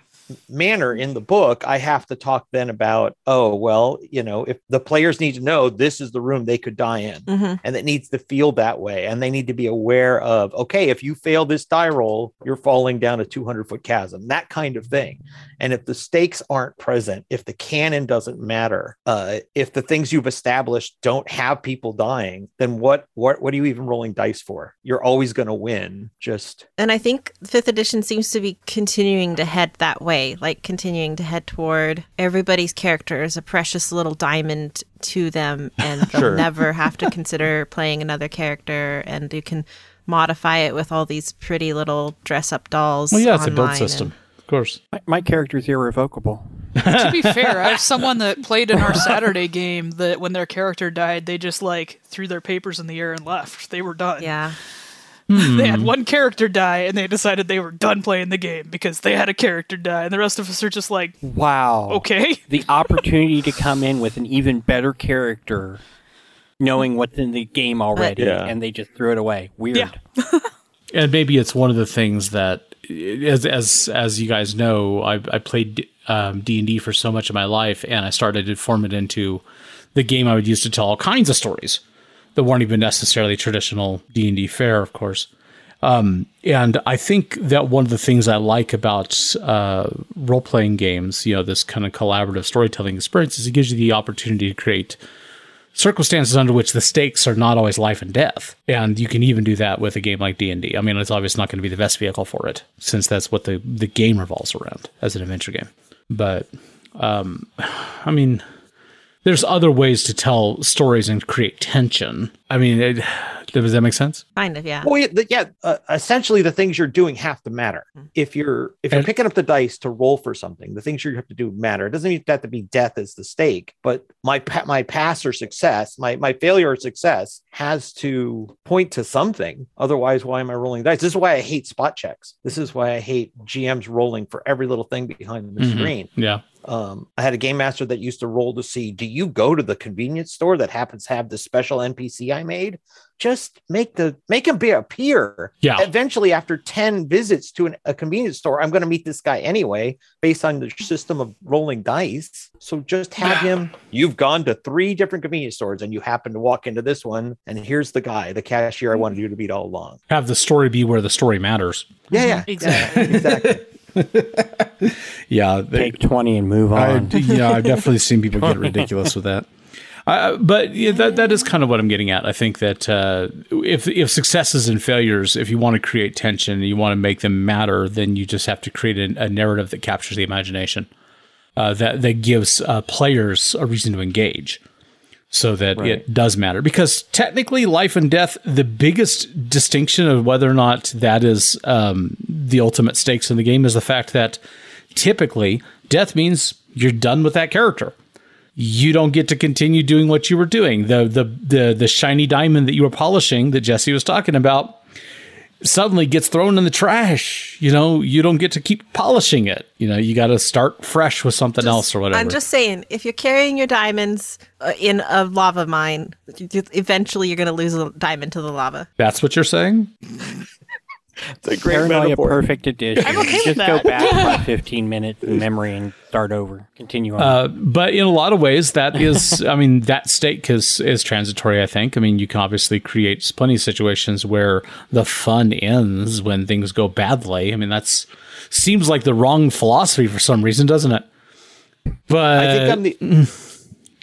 manner in the book, I have to talk then about, oh, well, you know, if the players need to know this is the room they could die in, Mhm. and it needs to feel that way. And they need to be aware of, okay, if you fail this die roll, you're falling down a 200 foot chasm, that kind of thing. And if the stakes aren't present, if the canon doesn't matter, uh, if the things you've established don't have people dying, then what what what are you even rolling dice for? You're always going to win. Just And I think fifth edition seems to be continuing to head that way, like continuing to head toward everybody's character is a precious little diamond to them, and they'll Sure. never have to consider playing another character, and you can modify it with all these pretty little dress up dolls. well, yeah, it's a build system, and- of course. My, my character's irrevocable. to be fair, I have someone that played in our Saturday game that when their character died, they just like threw their papers in the air and left. They were done. Yeah. They had one character die and they decided they were done playing the game because they had a character die, and the rest of us are just like, Wow. okay. The opportunity to come in with an even better character, knowing what's in the game already, Yeah. and they just threw it away. Weird. Yeah. and maybe it's one of the things that as as as you guys know i i played um, d&d for so much of my life and i started to form it into the game i would use to tell all kinds of stories that weren't even necessarily traditional d&d fare of course. Um, and i think that one of the things i like about uh, role-playing games you know this kind of collaborative storytelling experience is it gives you the opportunity to create circumstances under which the stakes are not always life and death. And you can even do that with a game like d&d i mean it's obviously not going to be the best vehicle for it since that's what the, the game revolves around as an adventure game. But um, i mean there's other ways to tell stories and create tension i mean it, does that make sense Kind of, yeah. Well, yeah, yeah uh, essentially the things you're doing have to matter. If you're if you're And- picking up the dice to roll for something, the things you have to do matter. It doesn't mean that to be death as the stake, but my pa- my pass or success, my my failure or success has to point to something. Otherwise, why am I rolling dice? This is why I hate spot checks. This is why I hate GMs rolling for every little thing behind the Mhm. screen. yeah Um, I had a game master that used to roll to see do you go to the convenience store that happens to have the special NPC I made? Just make the make him be appear. Yeah. Eventually, after 10 visits to an, a convenience store, I'm going to meet this guy anyway, based on the system of rolling dice. So just have him. You've gone to three different convenience stores and you happen to walk into this one, and here's the guy, the cashier I wanted you to meet all along. have the story be where the story matters Yeah, yeah, Exactly. yeah, exactly. yeah they, Take 20 and move I, on. yeah, I've definitely seen people get ridiculous with that. Uh, but yeah, that that is kind of what I'm getting at. I think that uh, if if successes and failures, if you want to create tension, and you want to make them matter, then you just have to create a, a narrative that captures the imagination, uh, that that gives uh, players a reason to engage, so that it does matter. Because technically, life and death, the biggest distinction of whether or not that is um, the ultimate stakes in the game is the fact that typically death means you're done with that character. You don't get to continue doing what you were doing. The the the, the shiny diamond that you were polishing that jesse was talking about suddenly gets thrown in the trash you know you don't get to keep polishing it. You know you got to start fresh with something else or whatever. I'm just saying, if you're carrying your diamonds uh, in a lava mine, eventually you're going to lose a diamond to the lava. that's what you're saying It's a great Paranoia metaphor. perfect edition. I'm okay with Just that. go back about 15 minutes in memory and start over. Continue on. Uh, but in a lot of ways, that is, I mean, that stake is is transitory. I think. I mean, you can obviously create plenty of situations where the fun ends when things go badly. I mean, that's seems like the wrong philosophy for some reason, doesn't it? But I think I'm the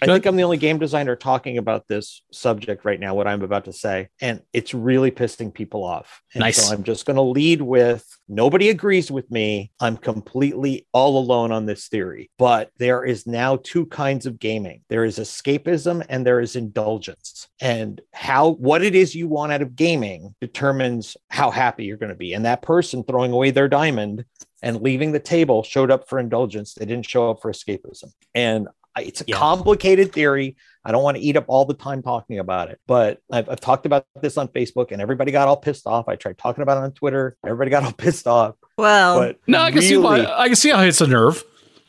I think I'm the only game designer talking about this subject right now, what I'm about to say, and it's really pissing people off. And Nice. so I'm just going to lead with nobody agrees with me. I'm completely all alone on this theory. But there is now two kinds of gaming. There is escapism and there is indulgence. And how what it is you want out of gaming determines how happy you're going to be. And that person throwing away their diamond and leaving the table showed up for indulgence. They didn't show up for escapism. And It's a Yeah. complicated theory. I don't want to eat up all the time talking about it, but I've, I've talked about this on Facebook and everybody got all pissed off. I tried talking about it on Twitter. Everybody got all pissed off. Well, But No, I can see why. I can see how it's a nerve.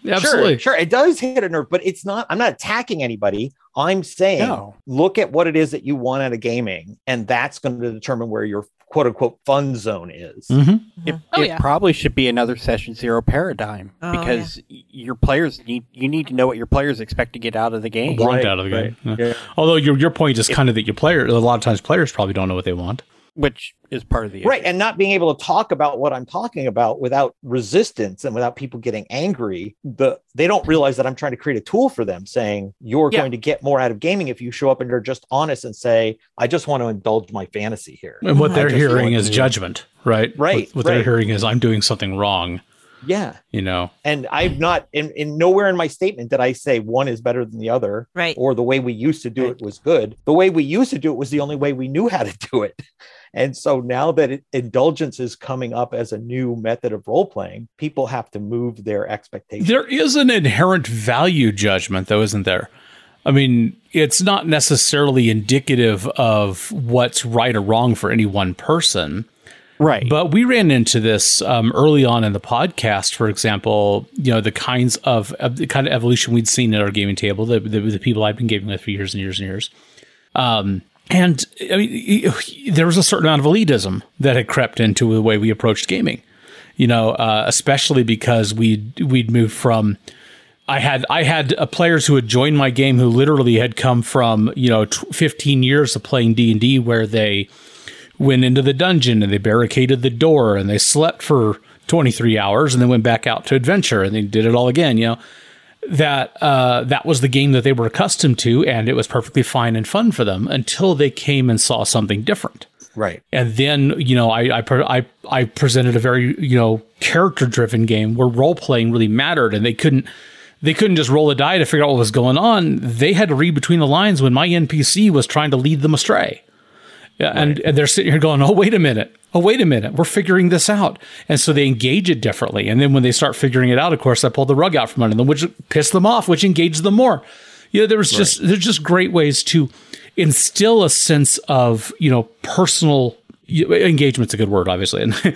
Absolutely. Sure, sure. It does hit a nerve, but it's not, I'm not attacking anybody. I'm saying No. look at what it is that you want out of gaming, and that's going to determine where your quote unquote fun zone is. Mhm. It, Oh, it yeah. probably should be another session zero paradigm Oh, because y- your players need you need to know what your players expect to get out of the game. Want Right, out of the game. right. Yeah. Yeah. Although your your point is kind of that your player a lot of times players probably don't know what they want. Which is part of the Right. And not being able to talk about what I'm talking about without resistance and without people getting angry. The they don't realize that I'm trying to create a tool for them saying you're Yeah. going to get more out of gaming if you show up and you're just honest and say, I just want to indulge my fantasy here. And what they're hearing is judgment, right? Right, What, what they're hearing is I'm doing something wrong. Yeah. You know. And I've not in, in nowhere in my statement did I say one is better than the other right. or the way we used to do it was good. The way we used to do it was the only way we knew how to do it. And so now that it, indulgence is coming up as a new method of role playing, people have to move their expectations. There is an inherent value judgment, though, isn't there? I mean, it's not necessarily indicative of what's right or wrong for any one person. Right. But we ran into this um, early on in the podcast, for example, you know, the kinds of, the kind of evolution we'd seen at our gaming table, the, the, the people I've been gaming with for years and years and years. Um, and I mean, there was a certain amount of elitism that had crept into the way we approached gaming, you know, uh, especially because we'd, we'd moved from, I had I had uh, players who had joined my game who literally had come from you know tw 15 years of playing D and D, where they went into the dungeon and they barricaded the door and they slept for 23 hours and then went back out to adventure and they did it all again. You know that uh, that was the game that they were accustomed to, and it was perfectly fine and fun for them until they came and saw something different Right. and then you know I I, I I presented a very you know character driven game where role playing really mattered, and they couldn't they couldn't just roll a die to figure out what was going on. They had to read between the lines when my NPC was trying to lead them astray. Yeah, and, and they're sitting here going, "Oh, wait a minute! Oh, wait a minute! We're figuring this out." And so they engage it differently. And then when they start figuring it out, of course, I pull the rug out from under them, which pissed them off, which engaged them more. You know, there was just there's just great ways to instill a sense of you know personal engagement's a good word, obviously, and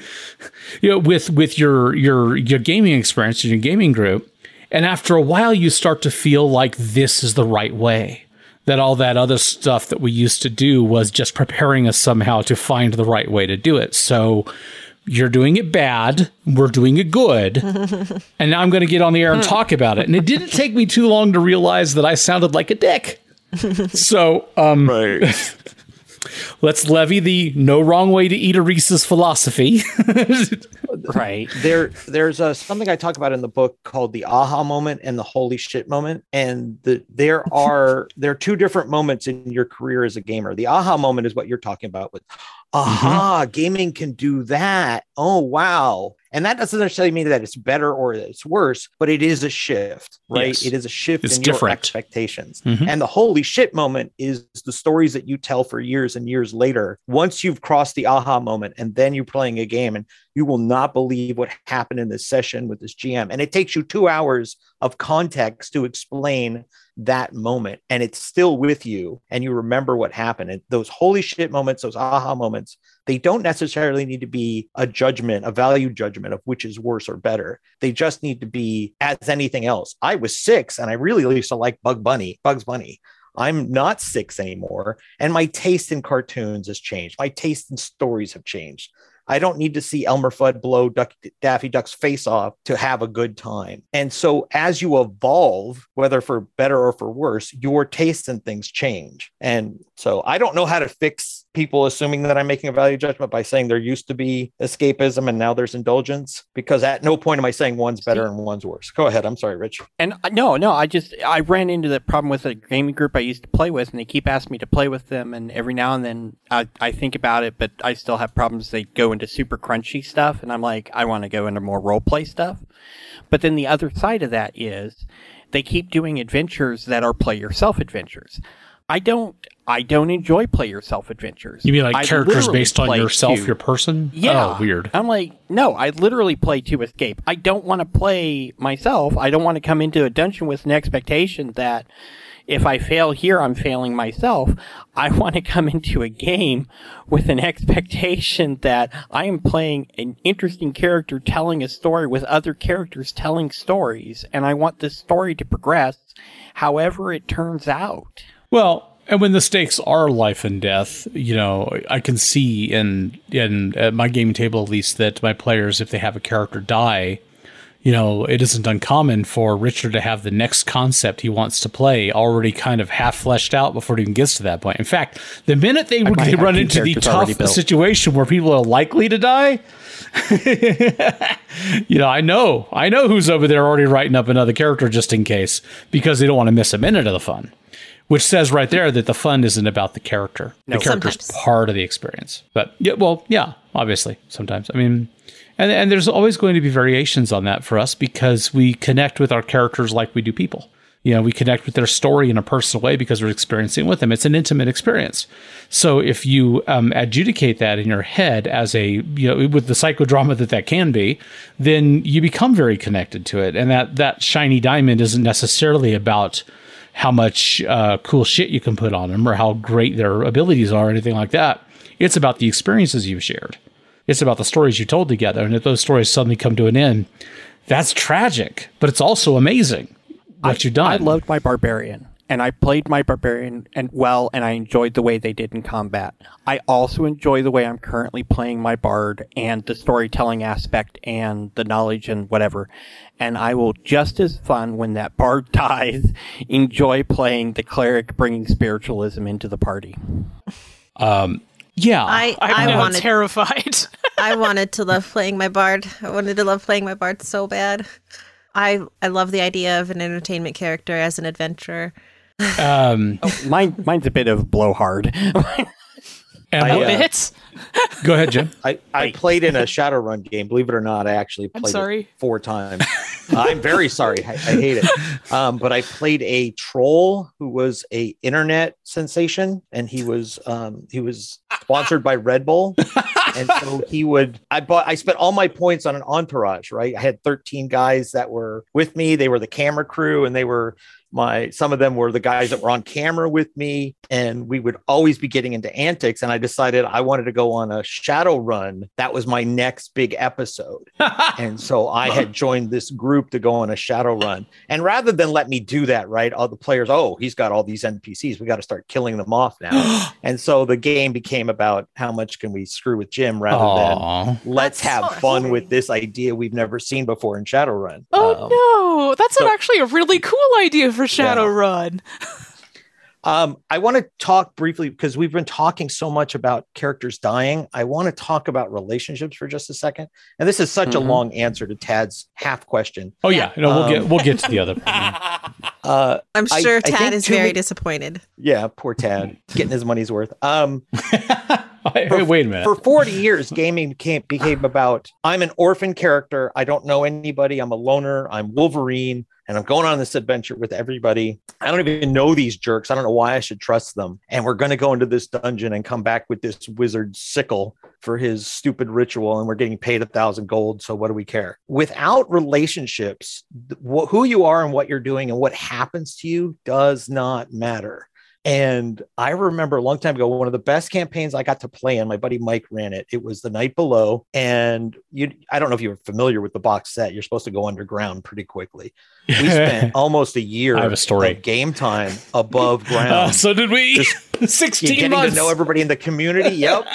you know with with your your your gaming experience and your gaming group. And after a while, you start to feel like this is the right way that all that other stuff that we used to do was just preparing us somehow to find the right way to do it. So you're doing it bad, we're doing it good. and now I'm going to get on the air and talk about it. And it didn't take me too long to realize that I sounded like a dick. so, um, Right. let's levy the no wrong way to eat a Reese's philosophy. right. there there's uh, something I talk about in the book called the aha moment and the holy shit moment. And the there are there are two different moments in your career as a gamer. The aha moment is what you're talking about with aha gaming can do that. Oh wow and that doesn't necessarily mean that it's better or that it's worse but it is a shift right Yes. it is a shift It's in your different. expectations Mhm. and the holy shit moment is the stories that you tell for years and years later once you've crossed the aha moment and then you're playing a game and you will not believe what happened in this session with this GM. And it takes you two hours of context to explain that moment. And it's still with you and you remember what happened. And those holy shit moments, those aha moments, they don't necessarily need to be a judgment, a value judgment of which is worse or better. They just need to be as anything else. I was six and I really used to like Bug Bunny, Bugs Bunny. I'm not six anymore. And my taste in cartoons has changed. My taste in stories have changed. I don't need to see Elmer Fudd blow Duck, Daffy Duck's face off to have a good time. And so, as you evolve, whether for better or for worse, your taste in things change. And so, I don't know how to fix people assuming that I'm making a value judgment by saying there used to be escapism and now there's indulgence, because at no point am I saying one's better and one's worse. Go ahead. I'm sorry, Rich. And uh, no, no, I just I ran into the problem with a gaming group I used to play with, and they keep asking me to play with them, and every now and then I, I think about it, but I still have problems. They go into super crunchy stuff, and I'm like, I want to go into more role play stuff. But then the other side of that is they keep doing adventures that are play yourself adventures. I don't. I don't enjoy play yourself adventures. You mean like I characters based on yourself, to- your person? Yeah. Oh, weird. I'm like, no, I literally play to escape. I don't want to play myself. I don't want to come into a dungeon with an expectation that if I fail here, I'm failing myself. I want to come into a game with an expectation that I am playing an interesting character telling a story with other characters telling stories, and I want this story to progress however it turns out. Well, and when the stakes are life and death, you know, I can see in in at my gaming table at least that my players, if they have a character die, you know, it isn't uncommon for Richard to have the next concept he wants to play already kind of half fleshed out before it even gets to that point. In fact, the minute they would run into the tough situation where people are likely to die, you know, I know, I know who's over there already writing up another character just in case because they don't want to miss a minute of the fun. Which says right there that the fun isn't about the character. The character's Sometimes. part of the experience. But yeah, well, yeah, obviously, sometimes. I mean, and and there's always going to be variations on that for us because we connect with our characters like we do people. You know, we connect with their story in a personal way because we're experiencing with them. It's an intimate experience. So if you um, adjudicate that in your head as a, you know, with the psychodrama that that can be, then you become very connected to it. And that that shiny diamond isn't necessarily about how much uh, cool shit you can put on them or how great their abilities are or anything like that. It's about the experiences you've shared. It's about the stories you told together. And if those stories suddenly come to an end, that's tragic, but it's also amazing what you've done. I loved my barbarian, and I played my barbarian and well, and I enjoyed the way they did in combat. I also enjoy the way I'm currently playing my bard and the storytelling aspect and the knowledge and whatever. And I will just as fun when that bard dies enjoy playing the cleric bringing spiritualism into the party. yeah. I, I'm I wanted terrified. I wanted to love playing my bard. I wanted to love playing my bard so bad. I I love the idea of an entertainment character as an adventurer. um, Mine, mine's a bit of blowhard. And I, what- uh, Bits. go ahead, Jim. I, I played in a Shadowrun game. Believe it or not, I actually I'm played sorry. it four times. I'm very sorry. I, I hate it. Um, but I played a troll who was a internet sensation, and he was um, he was sponsored by Red Bull, and so he would. I bought. I spent all my points on an entourage. Right. I had 13 guys that were with me. They were the camera crew, and they were my some of them were the guys that were on camera with me and we would always be getting into antics and i decided i wanted to go on a shadow run. That was my next big episode. And so i had joined this group to go on a shadow run. And rather than let me do that right all the players oh he's got all these npcs we got to start killing them off now. And so the game became about how much can we screw with jim rather than let's have so fun funny. with this idea we've never seen before in shadowrun Oh Um, no, that's so- actually a really cool idea for Shadowrun. Um, I want to talk briefly because we've been talking so much about characters dying. I want to talk about relationships for just a second. And this is such Mhm. a long answer to Tad's half question. Oh yeah, no, we'll Um, get we'll get to the other. part. Uh, I'm sure I Tad think is very many- disappointed. yeah, poor Tad getting his money's worth. Um, Hey, hey, wait a minute. for 40 years, gaming became, became about I'm an orphan character. I don't know anybody. I'm a loner. I'm Wolverine. And I'm going on this adventure with everybody. I don't even know these jerks. I don't know why I should trust them. And we're going to go into this dungeon and come back with this wizard sickle for his stupid ritual. And we're getting paid a thousand gold. So what do we care? Without relationships, wh- who you are and what you're doing and what happens to you does not matter. And I remember a long time ago, one of the best campaigns I got to play in, my buddy Mike ran it. It was the night below. And you I don't know if you're familiar with the box set. You're supposed to go underground pretty quickly. We spent almost a year I have a story. of game time above ground. Uh, so did we. Just- You're Sixteen getting months. to know everybody in the community. Yep.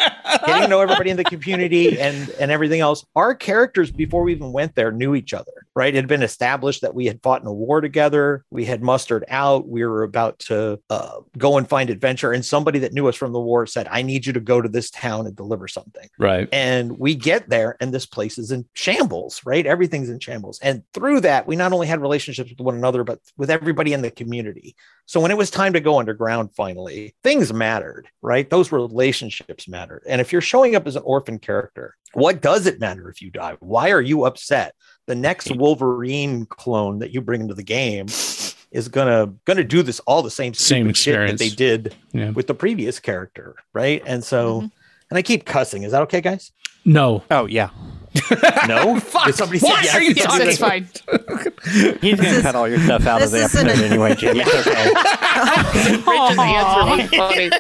getting to know everybody in the community and and everything else. Our characters before we even went there knew each other, right? It had been established that we had fought in a war together. We had mustered out. We were about to uh, go and find adventure, and somebody that knew us from the war said, "I need you to go to this town and deliver something." right. And we get there, and this place is in shambles, right? Everything's in shambles. And through that, we not only had relationships with one another, but with everybody in the community. So when it was time to go underground, finally, things mattered, right? Those relationships mattered. And if you're showing up as an orphan character, what does it matter if you die? Why are you upset? The next Wolverine clone that you bring into the game is gonna gonna do this all the same Same stupid shit that experience. they did Yeah. with the previous character, right? And so, and I keep cussing. Is that okay, guys? No. Oh yeah, No. Did somebody say Why yes? are you Yes, talking? that's fine. he's gonna cut all your stuff out of the this isn't episode a- anyway, Jim. It's okay.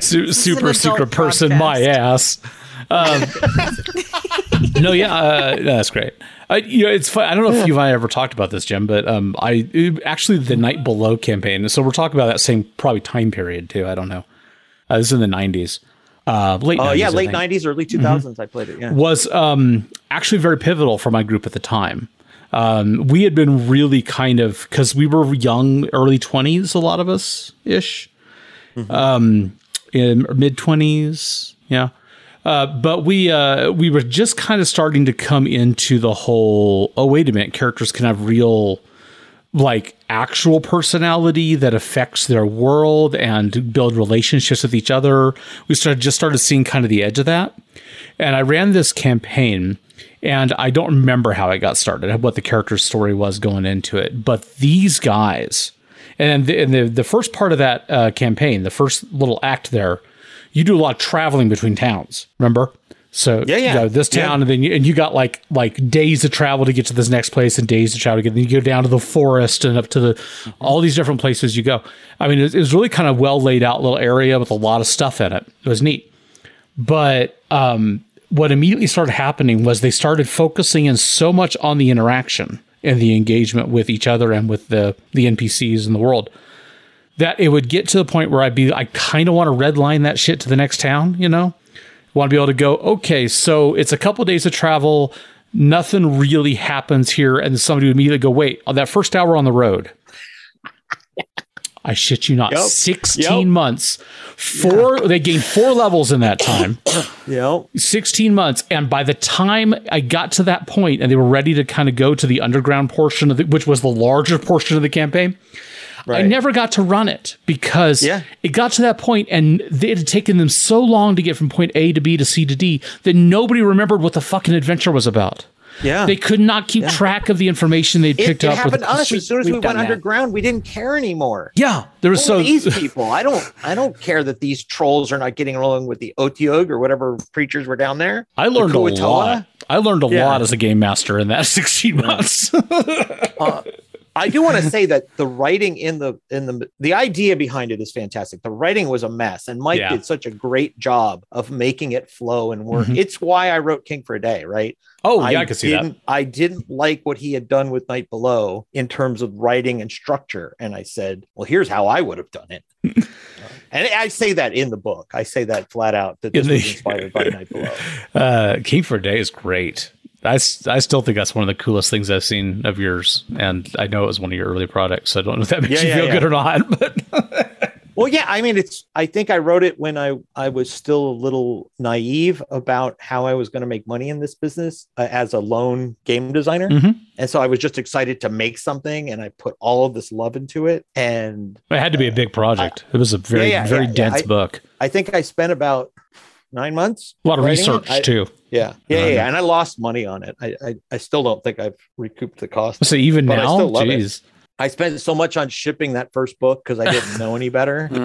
Su- super secret person, my ass. Um, no, yeah, uh, that's great. Uh, you know, it's fun. I don't know if you've ever talked about this, Jim, but um, I actually the Night Below campaign. So we're talking about that same probably time period too. I don't know. Uh, this is in the '90s, uh, late. Oh 90s, yeah, late nineties, early 2000s I played it. Yeah. was um, actually very pivotal for my group at the time. Um, we had been really kind of because we were young, early twenties, a lot of us ish, um, in mid twenties, yeah. Uh, but we uh, we were just kind of starting to come into the whole. Oh wait a minute, characters can have real like actual personality that affects their world and build relationships with each other. We started just started seeing kind of the edge of that. And I ran this campaign and I don't remember how it got started, what the character's story was going into it. But these guys, and the, and the, the first part of that uh, campaign, the first little act there, you do a lot of traveling between towns. Remember? So Yeah, yeah. you go this town, and then you, and you got like like days to travel to get to this next place, and days to travel to get. Then you go down to the forest and up to the all these different places you go. I mean, it, it was really kind of well laid out little area with a lot of stuff in it. It was neat. But um, what immediately started happening was they started focusing in so much on the interaction and the engagement with each other and with the the NPCs in the world that it would get to the point where I'd be I kind of want to redline that shit to the next town, you know? Want to be able to go, okay, so it's a couple days of travel, nothing really happens here, and somebody would immediately go, wait, on that first hour on the road. I shit you not, Yep. 16 Yep. months. Four they gained four levels in that time. Know, 16 months and by the time i got to that point and they were ready to kind of go to the underground portion of the, which was the larger portion of the campaign i never got to run it because Yeah. it got to that point and it had taken them so long to get from point a to b to c to d that nobody remembered what the fucking adventure was about yeah. they could not keep track of the information they'd it, picked it up happened with to us as soon as we've we went that. underground. We didn't care anymore. yeah there was Who so these people, I don't, I don't care that these trolls are not getting along with the Otyugh or whatever creatures were down there. i learned a lot i learned a Yeah. lot as a game master in that 16 months uh, I do want to say that the writing in the in the the idea behind it is fantastic. The writing was a mess, and Mike Yeah. did such a great job of making it flow and work. Mhm. It's why I wrote King for a Day, right? oh yeah i, could see that I didn't like what he had done with Night Below in terms of writing and structure, and I said, "Well, here's how I would have done it." and I say that in the book. I say that flat out that this was inspired by Night Below. Uh, King for a Day is great. I, I still think that's one of the coolest things I've seen of yours, and I know it was one of your early products. So I don't know if that makes Yeah, you yeah, feel yeah. good or not, but Well, yeah, I mean, it's. I think I wrote it when I I was still a little naive about how I was going to make money in this business uh, as a lone game designer, Mhm. and so I was just excited to make something, and I put all of this love into it, and it had to be a big project. it was a very very dense I- book. I think I spent about nine months. A lot of writing it. research I- too. Yeah, yeah, I yeah, and I lost money on it. I, I I still don't think I've recouped the cost. So even But I now, still love it. I spent so much on shipping that first book because I didn't know any better.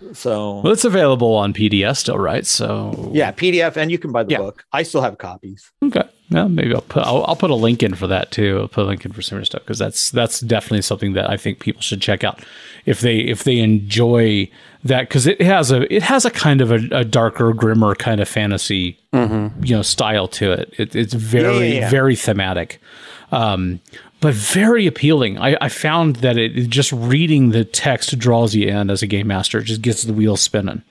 Mm. So well, it's available on PDF still, right? So yeah, PDF, and you can buy the Yeah. book. I still have copies. okay. Yeah, maybe I'll put I'll, I'll put a link in for that too. I'll put a link in for similar stuff because that's that's definitely something that I think people should check out if they if they enjoy that because it has a it has a kind of a, a darker, grimmer kind of fantasy you know style to it. it it's very Mm-hmm. yeah, yeah. very thematic, um, but very appealing. I, I found that it, just reading the text draws you in as a game master. It just gets the wheels spinning.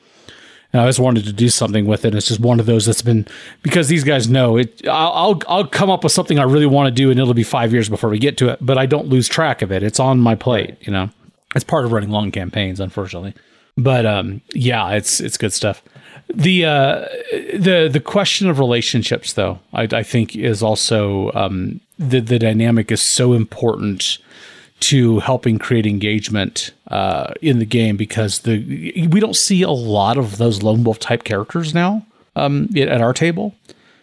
And I always wanted to do something with it. It's just one of those that's been because these guys know it. I'll I'll, I'll come up with something I really want to do, and it'll be five years before we get to it. But I don't lose track of it. It's on my plate. You know, it's part of running long campaigns, unfortunately. But um, yeah, it's it's good stuff. The uh, the the question of relationships, though, I, I think is also um, the the dynamic is so important to helping create engagement uh, in the game because the we don't see a lot of those lone wolf type characters now um, at our table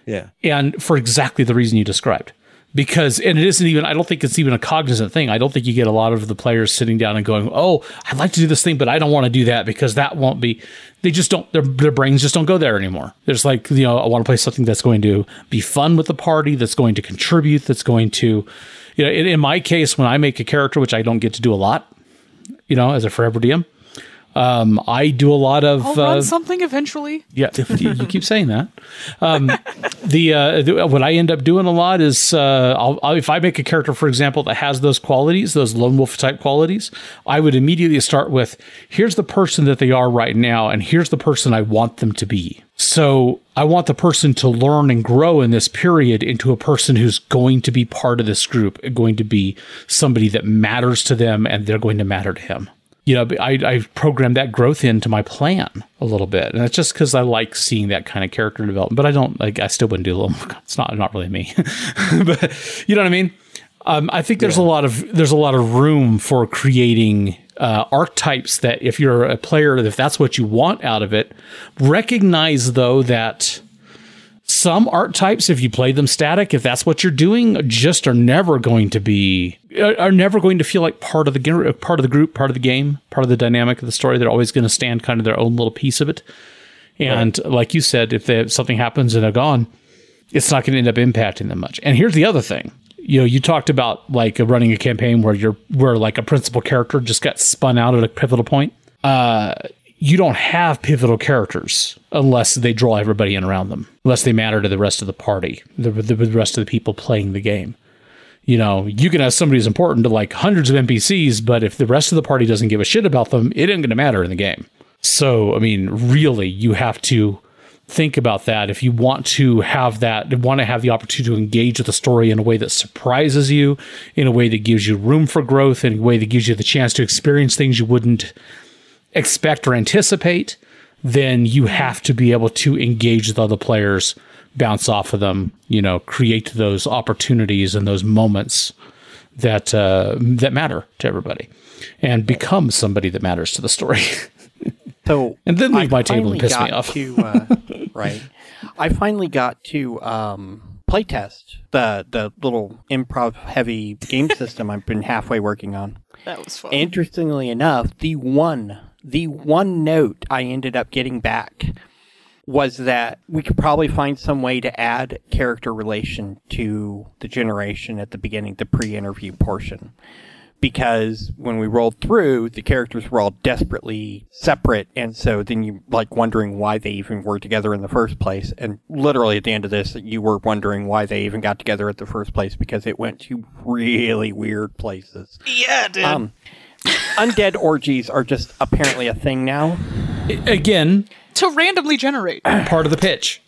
Yeah. and for exactly the reason you described because and it isn't even i don't think it's even a cognizant thing. I don't think you get a lot of the players sitting down and going oh i'd like to do this thing but i don't want to do that because that won't be they just don't their, their brains just don't go there anymore. There's like you know i want to play something that's going to be fun with the party that's going to contribute that's going to you know in, in my case when i make a character which i don't get to do a lot you know as a forever dm um, I do a lot of I'll uh, something eventually. yeah, you keep saying that. Um, the, uh, the what I end up doing a lot is uh, I'll, I'll, if I make a character, for example, that has those qualities, those lone wolf type qualities, I would immediately start with here's the person that they are right now, and here's the person I want them to be. So I want the person to learn and grow in this period into a person who's going to be part of this group, going to be somebody that matters to them, and they're going to matter to him you know, I, I programmed that growth into my plan a little bit, and that's just because I like seeing that kind of character development. But I don't like. I still wouldn't do a little. It's not not really me, but you know what I mean. Um, I think there's yeah. a lot of there's a lot of room for creating uh, archetypes that if you're a player, if that's what you want out of it, recognize though that some archetypes, if you play them static, if that's what you're doing, just are never going to be are never going to feel like part of the part of the group, part of the game, part of the dynamic of the story. They're always going to stand kind of their own little piece of it. And right. like you said, if they, something happens and they're gone, it's not going to end up impacting them much. And here's the other thing. You know, you talked about like running a campaign where you're where like a principal character just got spun out at a pivotal point. Uh, you don't have pivotal characters unless they draw everybody in around them, unless they matter to the rest of the party, the, the, the rest of the people playing the game. You know, you can have somebody who's important to like hundreds of NPCs, but if the rest of the party doesn't give a shit about them, it ain't going to matter in the game. So, I mean, really, you have to think about that if you want to have that want to have the opportunity to engage with the story in a way that surprises you in a way that gives you room for growth in a way that gives you the chance to experience things you wouldn't expect or anticipate, then you have to be able to engage with other players, bounce off of them, you know, create those opportunities and those moments that uh, that matter to everybody, and become somebody that matters to the story. So and then leave I my table and piss me off. To, uh, right, I finally got to um, playtest the the little improv heavy game system I've been halfway working on. That was fun. Interestingly enough, the one the one note I ended up getting back was that we could probably find some way to add character relation to the generation at the beginning, the pre-interview portion. Because when we rolled through, the characters were all desperately separate, and so then you like wondering why they even were together in the first place. And literally at the end of this, you were wondering why they even got together at the first place because it went to really weird places. Yeah, dude. Um, undead orgies are just apparently a thing now. Again, to randomly generate part of the pitch.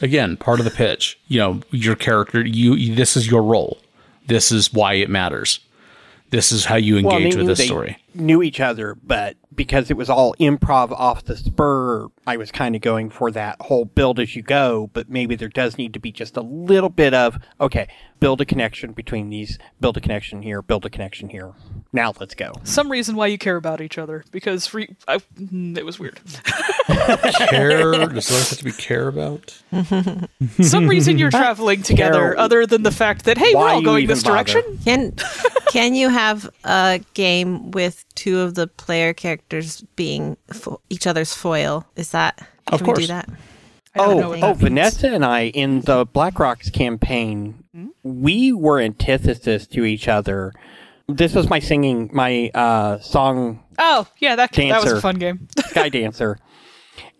Again, part of the pitch. You know, your character. You, you this is your role. This is why it matters. This is how you engage well, with this story. Knew each other, but because it was all improv off the spur, I was kind of going for that whole build as you go. But maybe there does need to be just a little bit of okay, build a connection between these, build a connection here, build a connection here. Now let's go. Some reason why you care about each other because for, I, mm, it was weird. care? Does there have to be care about? Some reason you're traveling together, care. other than the fact that hey, we're all going this bother? direction. Can Can you have a game with two of the player characters being fo- each other's foil? Is that? Of course. do that? Oh, oh, Vanessa and I in the Black Rocks campaign, mm-hmm. we were antithesis to each other. This was my singing, my uh, song. Oh, yeah, that, dancer, that was a fun game. Sky Dancer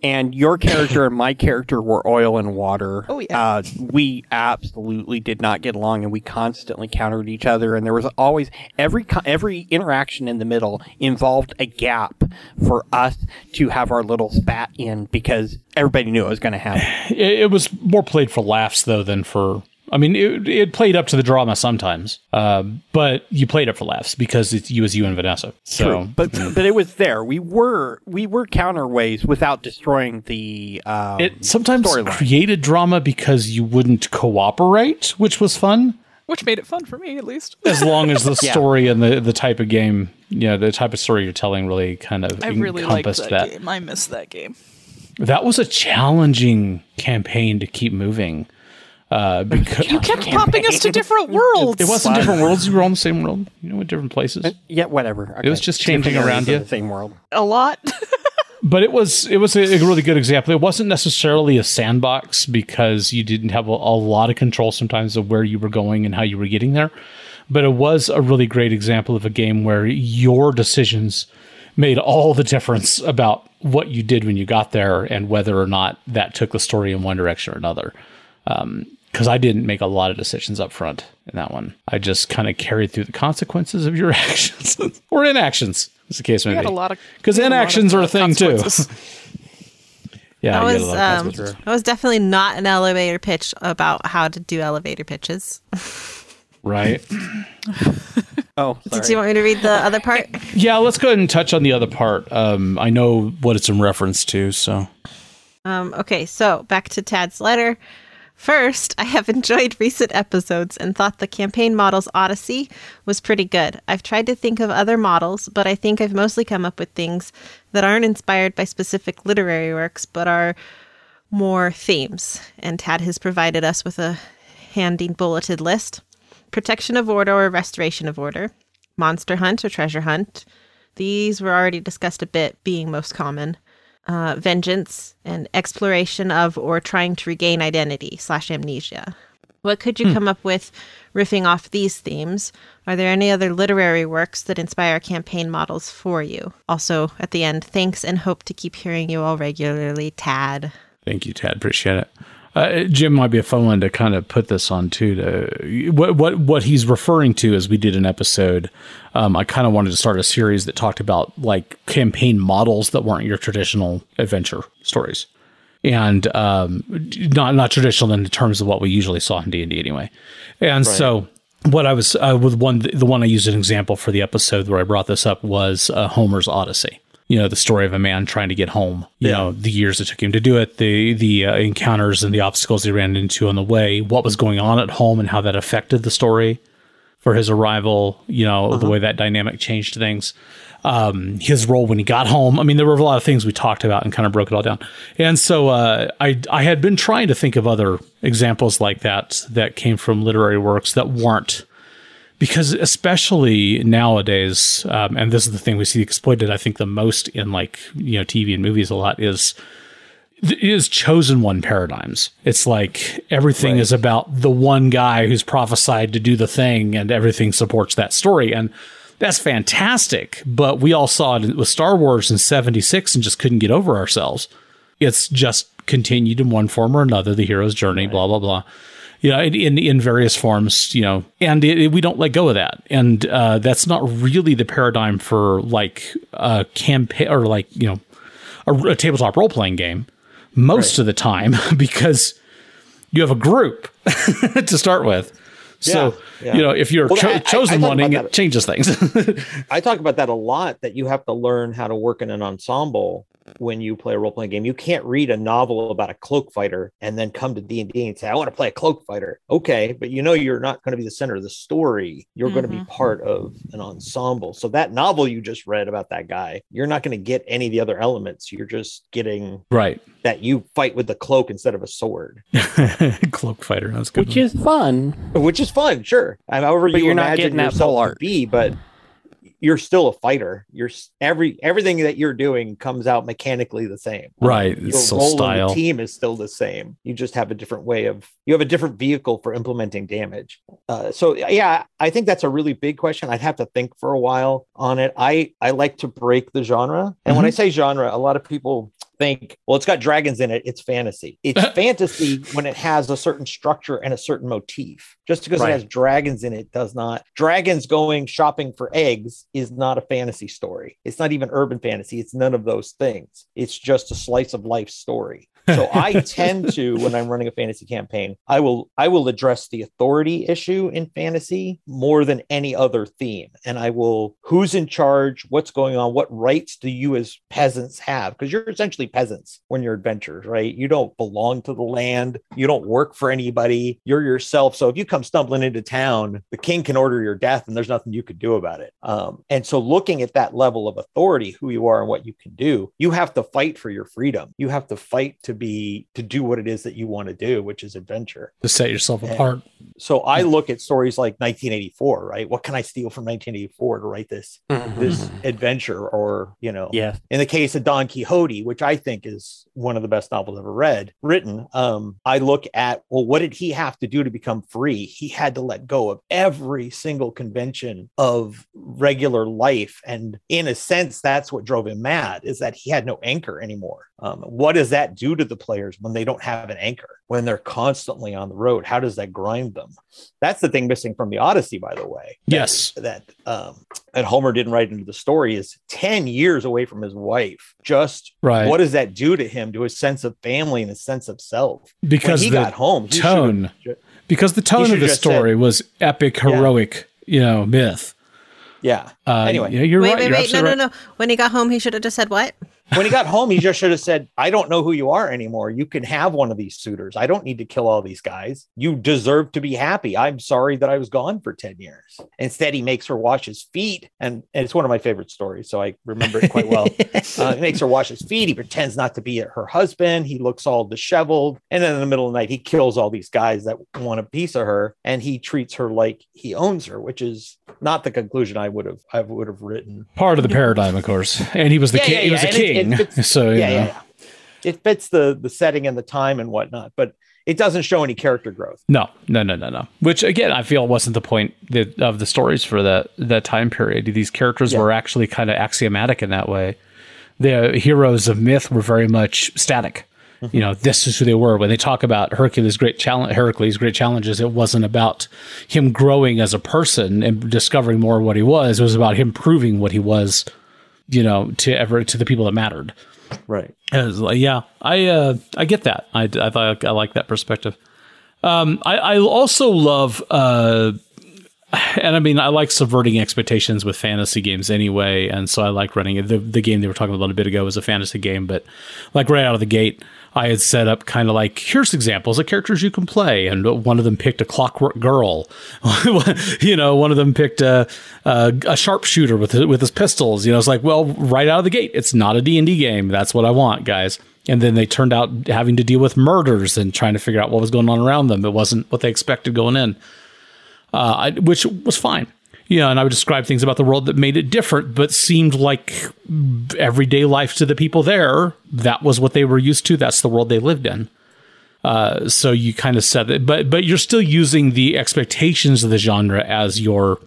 and your character and my character were oil and water. Oh yeah. Uh, we absolutely did not get along, and we constantly countered each other. And there was always every every interaction in the middle involved a gap for us to have our little spat in because everybody knew it was going to happen. It, it was more played for laughs though than for I mean, it, it played up to the drama sometimes, uh, but you played it for laughs because it's you as you and Vanessa. So, True. but but it was there. We were we were counterways without destroying the. Um, it sometimes storyline. created drama because you wouldn't cooperate, which was fun. Which made it fun for me, at least. as long as the story yeah. and the, the type of game, you know, the type of story you're telling really kind of I really encompassed that, that. Game. I missed that game. That was a challenging campaign to keep moving Uh, because You kept popping us to different worlds. it wasn't different worlds. You were all in the same world. You know, in different places. Yeah, whatever. It was just changing Different around areas you. The same world. a lot. but it was it was a, a really good example. It wasn't necessarily a sandbox because you didn't have a, a lot of control sometimes of where you were going and how you were getting there. But it was a really great example of a game where your decisions made all the difference about what you did when you got there and whether or not that took the story in one direction or another. Because I didn't make a lot of decisions up front in that one. I just kind of carried through the consequences of your actions or inactions, as the case may We had be. a lot of Because we had a of, inactions are a thing too. Yeah, That was a um, consequences. that was definitely not an elevator pitch about how to do elevator pitches. right. Oh, sorry. Did you want me to read the other part? Yeah, let's go ahead and touch on the other part. Um, I know what it's in reference to, so Um, okay, so back to Tad's letter. First, I have enjoyed recent episodes and thought the campaign models Odyssey was pretty good. I've tried to think of other models, but I think I've mostly come up with things that aren't inspired by specific literary works, but are more themes. And Tad has provided us with a handy bulleted list protection of order or restoration of order, monster hunt or treasure hunt. These were already discussed a bit, being most common uh, vengeance and exploration of or trying to regain identity slash amnesia. What could you come up with riffing off these themes? Are there any other literary works that inspire campaign models for you? Also, at the end, thanks and hope to keep hearing you all regularly, Tad. thank you, Tad. Appreciate it. Uh, Jim might be a fun one to kind of put this on too. To what what what he's referring to as we did an episode. Um, I kind of wanted to start a series that talked about like campaign models that weren't your traditional adventure stories, and um, not not traditional in terms of what we usually saw in D and D anyway. And so what I was uh, with one the one I used an example for the episode where I brought this up was uh, Homer's Odyssey. You know, the story of a man trying to get home. You know, the years it took him to do it, the the uh, encounters and the obstacles he ran into on the way, what was going on at home, and how that affected the story for his arrival. You know, the way that dynamic changed things. Um, his role when he got home. I mean, there were a lot of things we talked about and kind of broke it all down. And so uh, I I had been trying to think of other examples like that that came from literary works that weren't because especially nowadays, um, and this is the thing we see exploited, I think the most in like you know TV and movies a lot is is chosen one paradigms. It's like everything is about the one guy who's prophesied to do the thing, and everything supports that story, and that's fantastic. But we all saw it with Star Wars in '76 and just couldn't get over ourselves. It's just continued in one form or another, the hero's journey, blah blah blah you know, in, in, various forms, you know, and it, it- we don't let go of that. And uh, that's not really the paradigm for like a campaign or like, you know, a, a tabletop role playing game most of the time because you have a group to start with. So, Yeah, yeah. you know, if you're Well, cho- I- chosen I one, it changes things. I talk about that a lot that you have to learn how to work in an ensemble when you play a role-playing game. You can't read a novel about a cloak fighter and then come to D&D and say, I want to play a cloak fighter. Okay, but you know you're not going to be the center of the story. You're going to be mm-hmm. part of an ensemble. So that novel you just read about that guy, you're not going to get any of the other elements. You're just getting right. that you fight with the cloak instead of a sword, Cloak fighter. That's a good. Which one. is fun. which is fun, sure. And however But you you're not imagine getting that yourself full to art. be, but you're still a fighter. You're every everything that you're doing comes out mechanically the same. Right, Your role in style. the team is still the same. You just have a different way of you have a different vehicle for implementing damage. Uh, so yeah, I think that's a really big question. I'd have to think for a while on it. I I like to break the genre, and when I say genre, a lot of people think, well, it's got dragons in it. It's fantasy. It's fantasy when it has a certain structure and a certain motif. Just because Right. it has dragons in it does not. Dragons going shopping for eggs is not a fantasy story. It's not even urban fantasy. It's none of those things. It's just a slice of life story. So I tend to, when I'm running a fantasy campaign, I will I will address the authority issue in fantasy more than any other theme. And I will who's in charge, what's going on, what rights do you as peasants have? Because you're essentially peasants when you're adventurers, right? You don't belong to the land, you don't work for anybody, you're yourself. So if you come stumbling into town, the king can order your death and there's nothing you could do about it. Um, and so looking at that level of authority, who you are and what you can do, you have to fight for your freedom. You have to fight to to be to do what it is that you want to do, which is adventure. To set yourself apart. So I look at stories like 1984, right? What can I steal from 1984 to write this this adventure or, you know, Yes. in the case of Don Quixote, which I think is one of the best novels ever read, written, um, I look at, well, what did he have to do to become free? He had to let go of every single convention of regular life. And in a sense, that's what drove him mad is that he had no anchor anymore. Um, what does that do to the players when they don't have an anchor, when they're constantly on the road? How does that grind them? That's the thing missing from the Odyssey, by the way Yes. that um that Homer didn't write into the story is 10 years away from his wife. Just Right. what does that do to him, to his sense of family and his sense of self? because when he the got home, he tone, should've- because the tone of the just story was epic, Yeah. heroic, you know, myth. yeah. Uh, Anyway. yeah, you're wait, right. wait, you're wait. No, absolutely no, no. When he got home, he should have just said what? When he got home, he just should have said, I don't know who you are anymore. You can have one of these suitors. I don't need to kill all these guys. You deserve to be happy. I'm sorry that I was gone for 10 years. Instead, he makes her wash his feet. And, and it's one of my favorite stories. So I remember it quite well. Uh, he makes her wash his feet. He pretends not to be her husband. He looks all disheveled. And then in the middle of the night, he kills all these guys that want a piece of her. And he treats her like he owns her, which is not the conclusion I would have I would have written. Part of the paradigm, of course. And he was the Yeah, king. yeah, he was yeah, a king. It fits- so yeah, yeah, yeah. It fits the the setting and the time and whatnot, but it doesn't show any character growth. No, no, no, no, no. Which again, I feel wasn't the point of the stories for that that time period. These characters Yeah. were actually kind of axiomatic in that way. The heroes of myth were very much static. You know, this is who they were. When they talk about Hercules' great challenge, Hercules' great challenges, it wasn't about him growing as a person and discovering more of what he was. It was about him proving what he was. You know, to ever to the people that mattered. Right. Like, yeah, I uh, I get that. I I I like that perspective. Um, I I also love uh, and I mean I like subverting expectations with fantasy games anyway, and so I like running it. The the game they were talking about a bit ago was a fantasy game, but like right out of the gate, I had set up kind of like here's examples of characters you can play, and one of them picked a clockwork girl, you know, one of them picked a a, a sharpshooter with with his pistols. You know, it's like well, right out of the gate, it's not a D and D game. That's what I want, guys. And then they turned out having to deal with murders and trying to figure out what was going on around them. It wasn't what they expected going in uh, I, which was fine. Know, and I would describe things about the world that made it different, but seemed like everyday life to the people there. That was what they were used to. That's the world they lived in. Uh, so you kind of said it, but but you're still using the expectations of the genre as your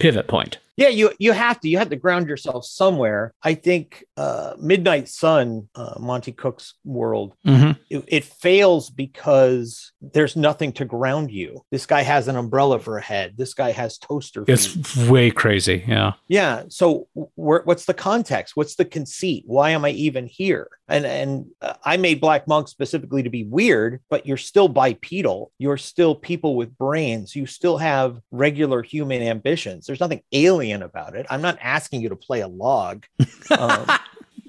pivot point. Yeah, you you have to you have to ground yourself somewhere. I think uh, Midnight Sun, uh, Monte Cook's world, Mhm. it, it fails because there's nothing to ground you. This guy has an umbrella for a head. This guy has toaster. feet. It's way crazy. Yeah. Yeah. So where, what's the context? What's the conceit? Why am I even here? And and uh, I made Black Monk specifically to be weird, but you're still bipedal. You're still people with brains. You still have regular human ambitions. There's nothing alien about it. I'm not asking you to play a log. Um,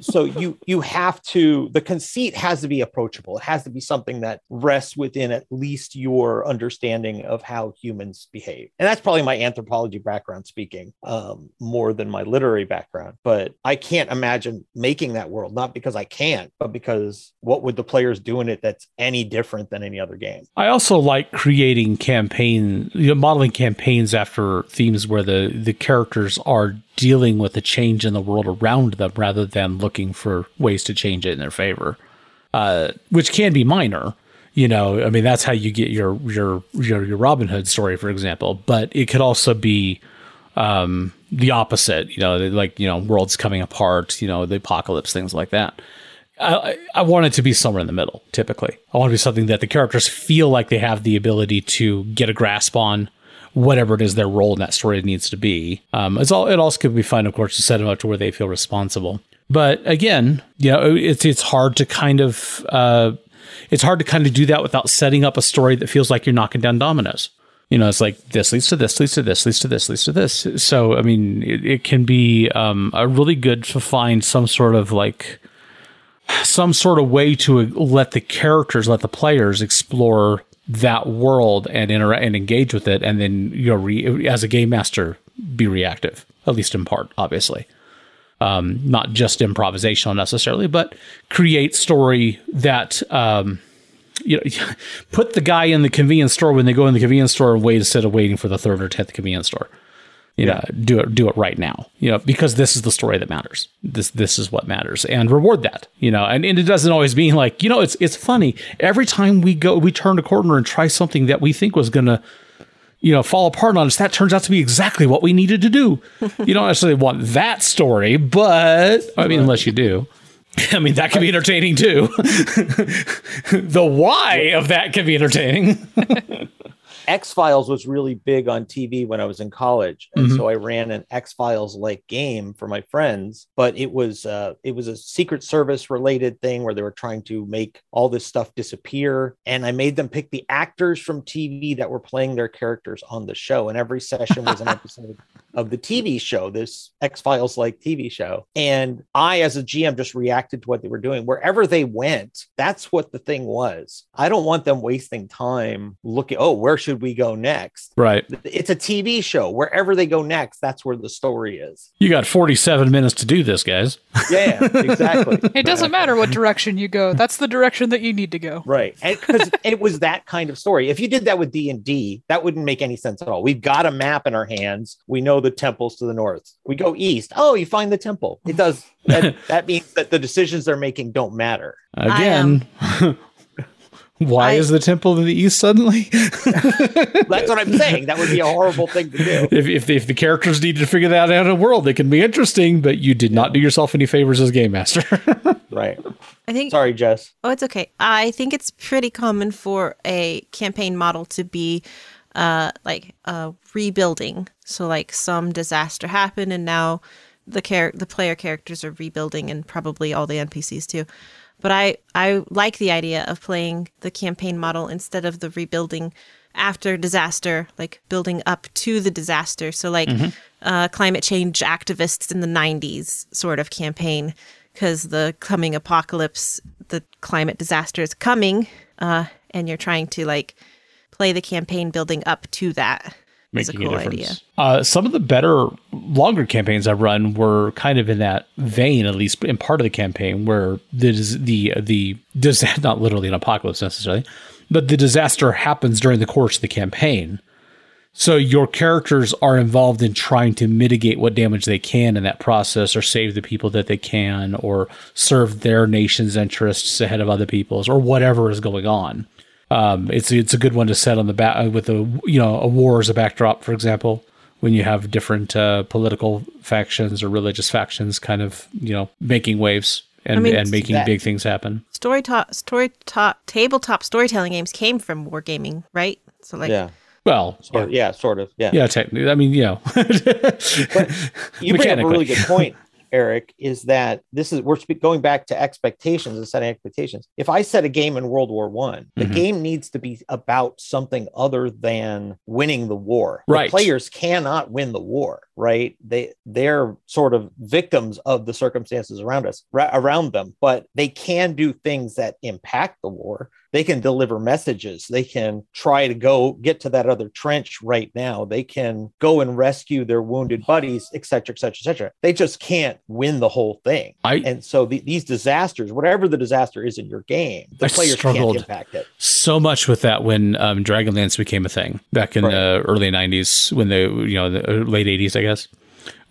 so you you have to the conceit has to be approachable. It has to be something that rests within at least your understanding of how humans behave. And that's probably my anthropology background speaking um, more than my literary background. But i can't imagine making that world not because i can't but because what would the players do in it that's any different than any other game? I also like creating campaign, you know, modeling campaigns after themes where the the characters are dealing with the change in the world around them rather than looking for ways to change it in their favor, uh, which can be minor. You know, I mean, that's how you get your your your your Robin Hood story, for example. But it could also be um, the opposite. You know, like you know, worlds coming apart. You know, the apocalypse, things like that. I, I want it to be somewhere in the middle, typically. I want it to be something that the characters feel like they have the ability to get a grasp on whatever it is their role in that story needs to be. Um, it's all, it also could be fun, of course, to set them up to where they feel responsible. But again, you know, it's, it's hard to kind of, uh, it's hard to kind of do that without setting up a story that feels like you're knocking down dominoes. You know, it's like this leads to this, leads to this, leads to this, leads to this. So, I mean, it, it can be um, a really good to find some sort of like some sort of way to let the characters, let the players explore that world and interact and engage with it, and then you know, re- as a game master, be reactive, at least in part, obviously. Um, not just improvisational necessarily, but create story that um, you know put the guy in the convenience store when they go in the convenience store and wait instead of waiting for the third or tenth convenience store. You know, do it do it right now. You know, because this is the story that matters. This this is what matters, and reward that. You know, and, and it doesn't always mean like you know it's it's funny every time we go we turn a corner and try something that we think was gonna you know, fall apart on us, that turns out to be exactly what we needed to do. you don't necessarily want that story, but I mean, unless you do. I mean, that can be entertaining too. the why of that can be entertaining. X Files was really big on TV when I was in college, and Mhm. so I ran an X Files like game for my friends. But it was uh, it was a Secret Service related thing where they were trying to make all this stuff disappear, and I made them pick the actors from TV that were playing their characters on the show, and every session was an episode of the TV show, this X Files like TV show. And I, as a GM, just reacted to what they were doing. Wherever they went, that's what the thing was. I don't want them wasting time looking, oh, where should we go next? right. It's a TV show. Wherever they go next, that's where the story is. You got 47 minutes to do this, guys. Yeah, exactly. It doesn't matter what direction you go. That's the direction that you need to go. Right. And because it was that kind of story. If you did that with D&D, that wouldn't make any sense at all. We've got a map in our hands. We know the temples to the north. We go east. Oh, you find the temple. It does. That, that means that the decisions they're making don't matter. Again, um, why I- is the temple in the east suddenly? That's what I'm saying. That would be a horrible thing to do. if, if, if the characters need to figure that out in a world, it can be interesting, but you did not do yourself any favors as game master. Right. I think Sorry, Jess. Oh, it's okay. I think it's pretty common for a campaign model to be uh like uh rebuilding. So like some disaster happened and now the char- the player characters are rebuilding and probably all the NPCs too. But I I like the idea of playing the campaign model instead of the rebuilding after disaster, like building up to the disaster. So like uh climate change activists in the 90s sort of campaign because the coming apocalypse, the climate disaster is coming, uh, and you're trying to like play the campaign building up to that. It's a cool a difference. idea. Uh, some of the better, longer campaigns I've run were kind of in that vein, at least in part of the campaign, where the the the disaster, not literally an apocalypse necessarily, but the disaster happens during the course of the campaign. So your characters are involved in trying to mitigate what damage they can in that process, or save the people that they can, or serve their nation's interests ahead of other people's, or whatever is going on. Um, it's it's a good one to set on the back with a you know a war as a backdrop, for example, when you have different uh, political factions or religious factions kind of you know making waves and mean, and making that- big things happen. Story top, story top, tabletop storytelling games came from wargaming, right? So like, Yeah. Well, Sort, yeah. Sort of. Yeah. yeah, technically, I mean, you know, you bring up a really good point eric is that this is we're going back to expectations and setting expectations if i set a game in world war one the Mhm. game needs to be about something other than winning the war Right. the players cannot win the war right they they're sort of victims of the circumstances around us ra- around them but they can do things that impact the war they can deliver messages. They can try to go get to that other trench right now. They can go and rescue their wounded buddies et cetera et cetera et cetera. They just can't win the whole thing. I and so the, these disasters whatever the disaster is in your game the I players can't impact it. so much with that when um, Dragonlance became a thing back in Right. the early '90s, when the you know the uh, late '80s, I guess.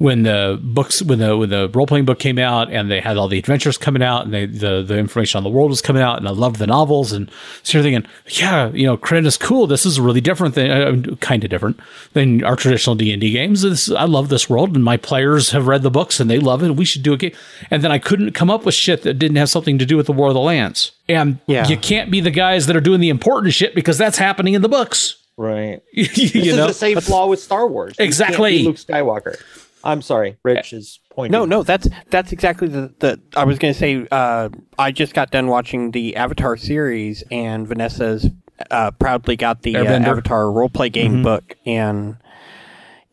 When the books, when the when the role playing book came out, and they had all the adventures coming out, and they, the the information on the world was coming out, and I loved the novels, and so you're thinking, yeah, you know, Krynn is cool. This is a really different than uh, kind of different than our traditional D and D games. This, I love this world, and my players have read the books and they love it. We should do a game. And then I couldn't come up with shit that didn't have something to do with the War of the Lance. And Yeah. you can't be the guys that are doing the important shit because that's happening in the books. right you this know, is the same flaw with star wars You can't Exactly. be luke skywalker i'm sorry rich is pointing No, no, that's that's exactly the, the I was going to say. Uh, I just got done watching the Avatar series, and Vanessa's uh, proudly got the uh, Airbender. Avatar roleplay game book, and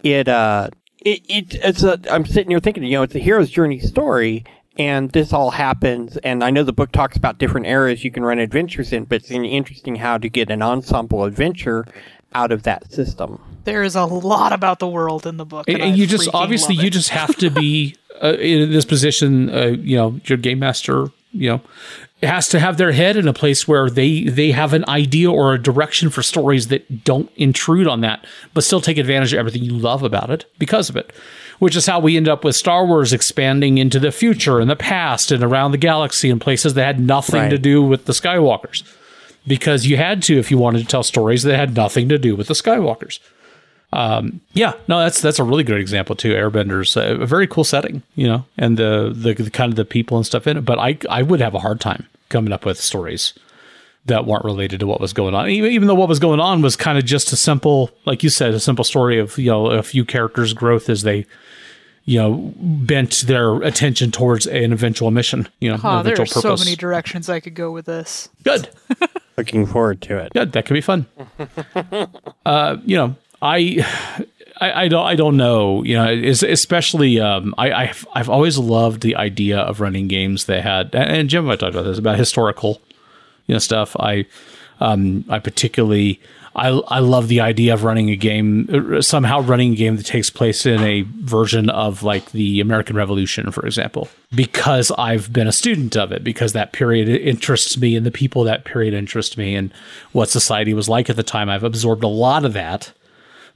it uh it, it it's a I'm sitting here thinking, you know, it's a hero's journey story. And this all happens, and I know the book talks about different eras you can run adventures in, but it's interesting how to get an ensemble adventure out of that system. There is a lot about the world in the book. and, I and you just obviously you just have to be uh, in this position, uh, you know, your game master, you know, has to have their head in a place where they they have an idea or a direction for stories that don't intrude on that, but still take advantage of everything you love about it because of it. Which is how we end up with Star Wars expanding into the future and the past and around the galaxy in places that had nothing Right. to do with the Skywalkers. Because you had to if you wanted to tell stories that had nothing to do with the Skywalkers. Um, yeah, no, that's that's a really good example too. Airbenders, a very cool setting, you know, and the, the the kind of the people and stuff in it. But I I would have a hard time coming up with stories that weren't related to what was going on. Even, even though what was going on was kind of just a simple, like you said, a simple story of you know a few characters' growth as they you know bent their attention towards an eventual mission. You know, Oh, there are so many directions I could go with this. Good. Looking forward to it. Good. That could be fun. uh, you know, I, I, I don't, I don't know. You know, especially, um, I, I've, I've always loved the idea of running games that had, and- and Jim, I talked about this about historical, you know, stuff. I, um, I particularly, I, I love the idea of running a game, uh, somehow running a game that takes place in a version of like the American Revolution, for example, because I've been a student of it, because that period interests me and the people that period interest me and what society was like at the time. I've absorbed a lot of that.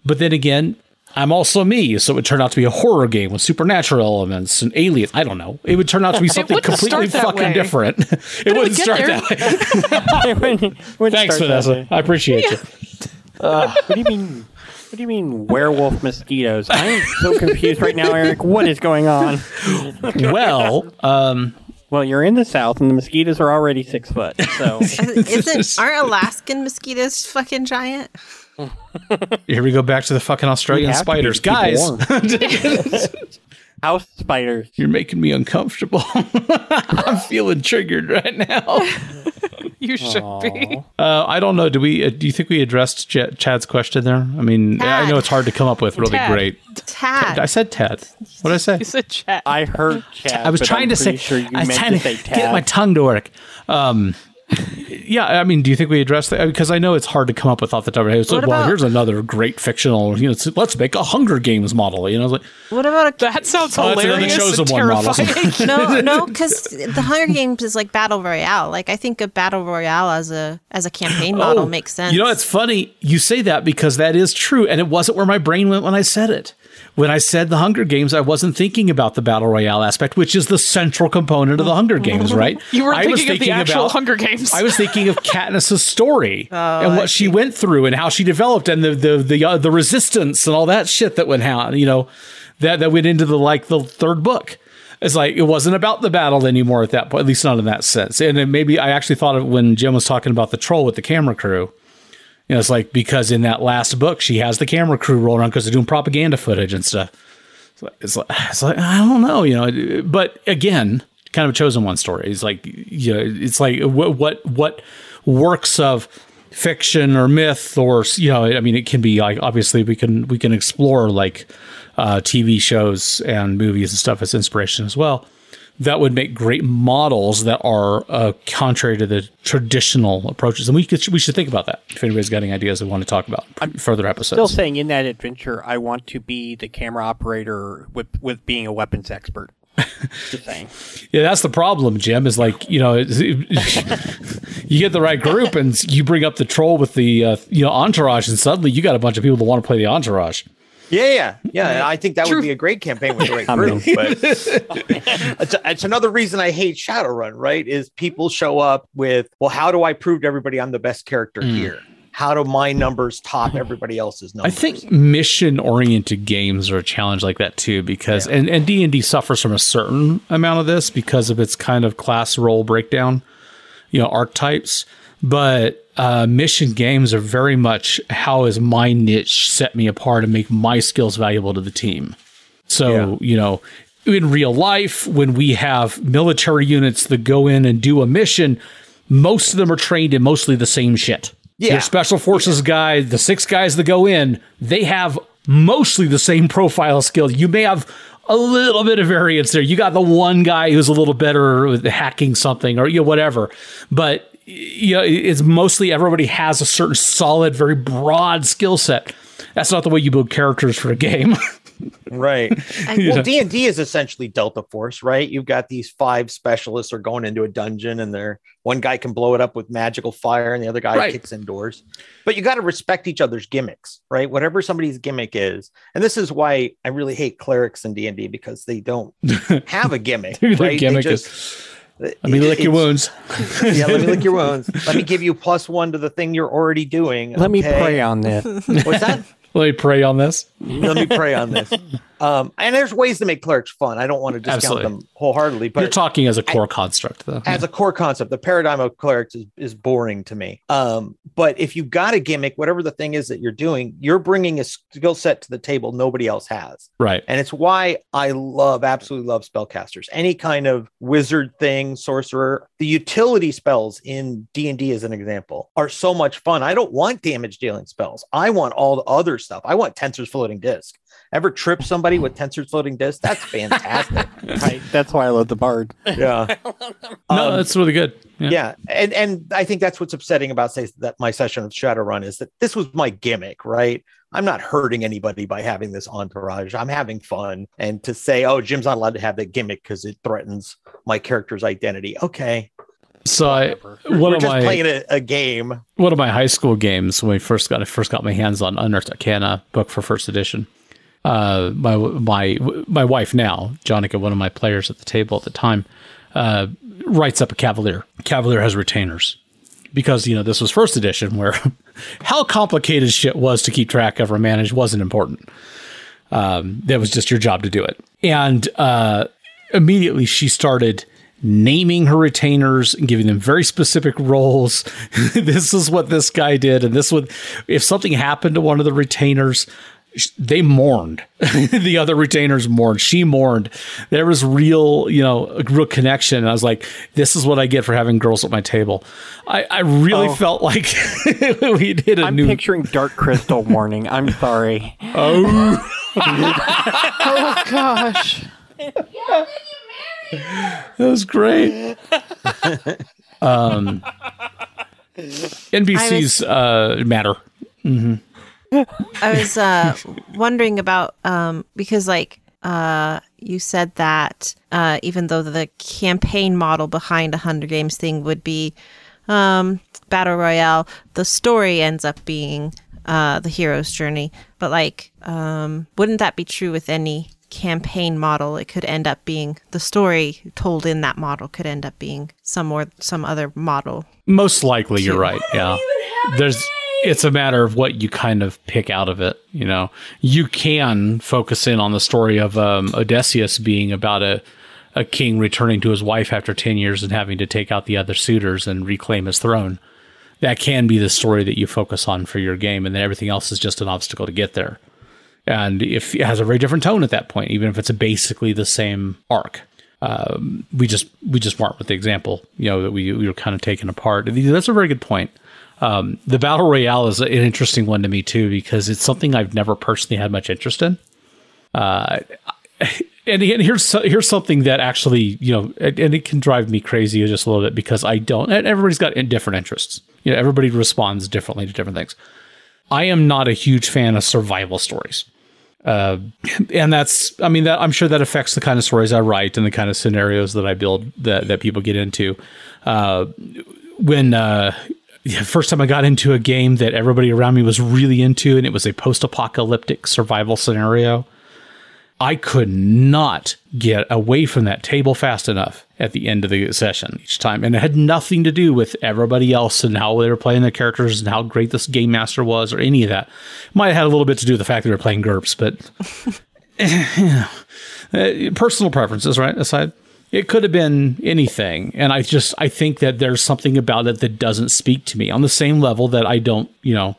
But then again, I'm also me, so it would turn out to be a horror game with supernatural elements and aliens. I don't know. It would turn out to be something completely fucking way. different. it would wouldn't get start there. that way. Would Thanks, start that Vanessa. way. I appreciate you. What do you mean? What do you mean werewolf mosquitoes? I am so confused right now, Eric. What is going on? Well, um, Well, you're in the south, and the mosquitoes are already six foot. So Isn't aren't Alaskan mosquitoes fucking giant? Here we go back to the fucking Australian have to be spiders. Guys, house spiders. you're making me uncomfortable. I'm feeling triggered right now. You should be. Uh, I don't know. Do we? Uh, do you think we addressed Ch- Chad's question there? I mean, I know it's hard to come up with really Tad. great. Tad. I said Tad. What did I say? You said chat. I heard Chad. I was but trying I'm to say. pretty Sure you I was meant trying to to say get my tongue to work. Um, yeah, I mean, do you think we address that? Because I know it's hard to come up with off the top of your head. It's like, well, about- here's another great fictional. You know, let's make a Hunger Games model. You know, like, What about a that sounds Oh, that's another hilarious chosen and one model. terrifying. no, no, because the Hunger Games is like battle royale. Like I think a battle royale as a as a campaign model oh, makes sense. Oh, You know, it's funny you say that because that is true, and it wasn't where my brain went when I said it. When I said the Hunger Games, I wasn't thinking about the battle royale aspect, which is the central component of the Hunger Games, right? You were was thinking of the actual Hunger Games. I was thinking of Katniss's story Oh, and what she went through and how she developed and the the the uh, the resistance and all that shit that went out. You know, that that went into the like the third book. It's like it wasn't about the battle anymore at that point, at least not in that sense. And maybe I actually thought of when Jim was talking about the troll with the camera crew. It's like because in that last book she has the camera crew rolling around because they're doing propaganda footage and stuff. It's like, it's like, it's like I don't know, you know. But again, kind of a chosen one story. It's like you know, it's like what what what works of fiction or myth or you know, I mean, it can be like obviously we can we can explore like uh, TV shows and movies and stuff as inspiration as well. That would make great models that are uh, contrary to the traditional approaches, and we could we should think about that. If anybody's got any ideas they want to talk about in further episodes, Still saying in that adventure, I want to be the camera operator with with being a weapons expert. Just saying. Yeah, that's the problem, Jim. Is like you know, you get the right group and you bring up the troll with the uh, you know entourage, and suddenly you got a bunch of people that want to play the entourage. Yeah, yeah, yeah. I think that would be a great campaign with the right group. But it's, it's another reason I hate Shadowrun. Right? Is people show up with, well, how do I prove to everybody I'm the best character mm. here? How do my numbers top mm. everybody else's numbers? I think mission-oriented games are a challenge like that too, because and and D and D suffers from a certain amount of this because of its kind of class role breakdown, you know, archetypes. But uh, mission games are very much how is my niche set me apart and make my skills valuable to the team. So, you know, in real life, when we have military units that go in and do a mission, most of them are trained in mostly the same shit. Yeah. Your special forces guy, the six guys that go in, they have mostly the same profile skill. You may have a little bit of variance there. You got the one guy who's a little better with hacking something or you know, whatever. But you know, it's mostly everybody has a certain solid, very broad skill set. That's not the way you build characters for a game. Right. I- Well, D and D is essentially Delta Force, right? You've got these five specialists are going into a dungeon, and they're one guy can blow it up with magical fire, and the other guy Right. kicks indoors. But you got to respect each other's gimmicks, right? Whatever somebody's gimmick is, and this is why I really hate clerics in D and D because they don't have a gimmick, Their right? gimmick they is, just, Let me lick your wounds. yeah, let me lick your wounds. Let me give you plus one to the thing you're already doing. Let me pray on this. What's that? Let me pray on this. Let me pray on this. Um, and there's ways to make clerics fun. I don't want to discount Absolutely. them wholeheartedly, but You're talking as a core construct, though. as a core concept, the paradigm of clerics is, is boring to me. Um, but if you've got a gimmick, whatever the thing is that you're doing, you're bringing a skill set to the table nobody else has. right. And it's why I love, absolutely love spellcasters. Any kind of wizard thing, sorcerer, the utility spells in D and D, as an example, are so much fun. I don't want damage dealing spells. I want all the other stuff. I want Tenser's floating disc. Ever trip somebody with Tenser's floating disc? That's fantastic. Right, that's why I love the bard. yeah. No, Um, that's really good. Yeah. yeah. and and i think that's what's upsetting about say that my session of shadowrun is that this was my gimmick right i'm not hurting anybody by having this entourage i'm having fun and to say oh jim's not allowed to have that gimmick because it threatens my character's identity okay So I, one of my playing a, a game one of my high school games when we first got I first got my hands on Unearthed Arcana book for first edition. Uh, my my my wife now, Jonica, one of my players at the table at the time, uh, writes up a Cavalier. Cavalier has retainers because you know this was first edition where how complicated shit was to keep track of or manage wasn't important. Um, that was just your job to do it, and uh, immediately she started naming her retainers and giving them very specific roles. this is what this guy did, and this would if something happened to one of the retainers. Sh- They mourned. the other retainers mourned. She mourned. There was real, you know, a real connection. And I was like, "This is what I get for having girls at my table." I, I really Oh. felt like we did a I'm new. picturing Dark Crystal Morning. I'm sorry. oh, Oh gosh. that was great. um, NBC's uh, matter. I was uh, wondering about um, because like uh, you said that uh, even though the campaign model behind a Hunger Games thing would be um, battle royale, the story ends up being uh, the hero's journey. But like, um, wouldn't that be true with any campaign model? It could end up being the story told in that model could end up being some more some other model. Most likely, you're right. Yeah, there's. It's a matter of what you kind of pick out of it. You know, you can focus in on the story of um, Odysseus being about a a king returning to his wife after ten years and having to take out the other suitors and reclaim his throne. That can be the story that you focus on for your game, and then everything else is just an obstacle to get there. And if it has a very different tone at that point, even if it's basically the same arc um, we just we just weren't with the example, you know, that we we were kind of taken apart. That's a very good point. Um, the battle royale is an interesting one to me too because it's something I've never personally had much interest in. Uh, and, and here's here's something that actually you know, and, it can drive me crazy just a little bit because I don't. Everybody's got different interests. You know, everybody responds differently to different things. I am not a huge fan of survival stories Uh, and that's i mean that i'm sure that affects the kind of stories i write and the kind of scenarios that i build that, that people get into uh, when uh, yeah, first time i got into a game that everybody around me was really into and it was a post-apocalyptic survival scenario. I could not get away from that table fast enough at the end of the session each time and it had nothing to do with everybody else and how they were playing their characters and how great this game master was or any of that. Might have had a little bit to do with the fact that we were playing GURPS, but uh, personal preferences, right? Aside, it could have been anything, and I just I think that there's something about it that doesn't speak to me on the same level that I don't, you know,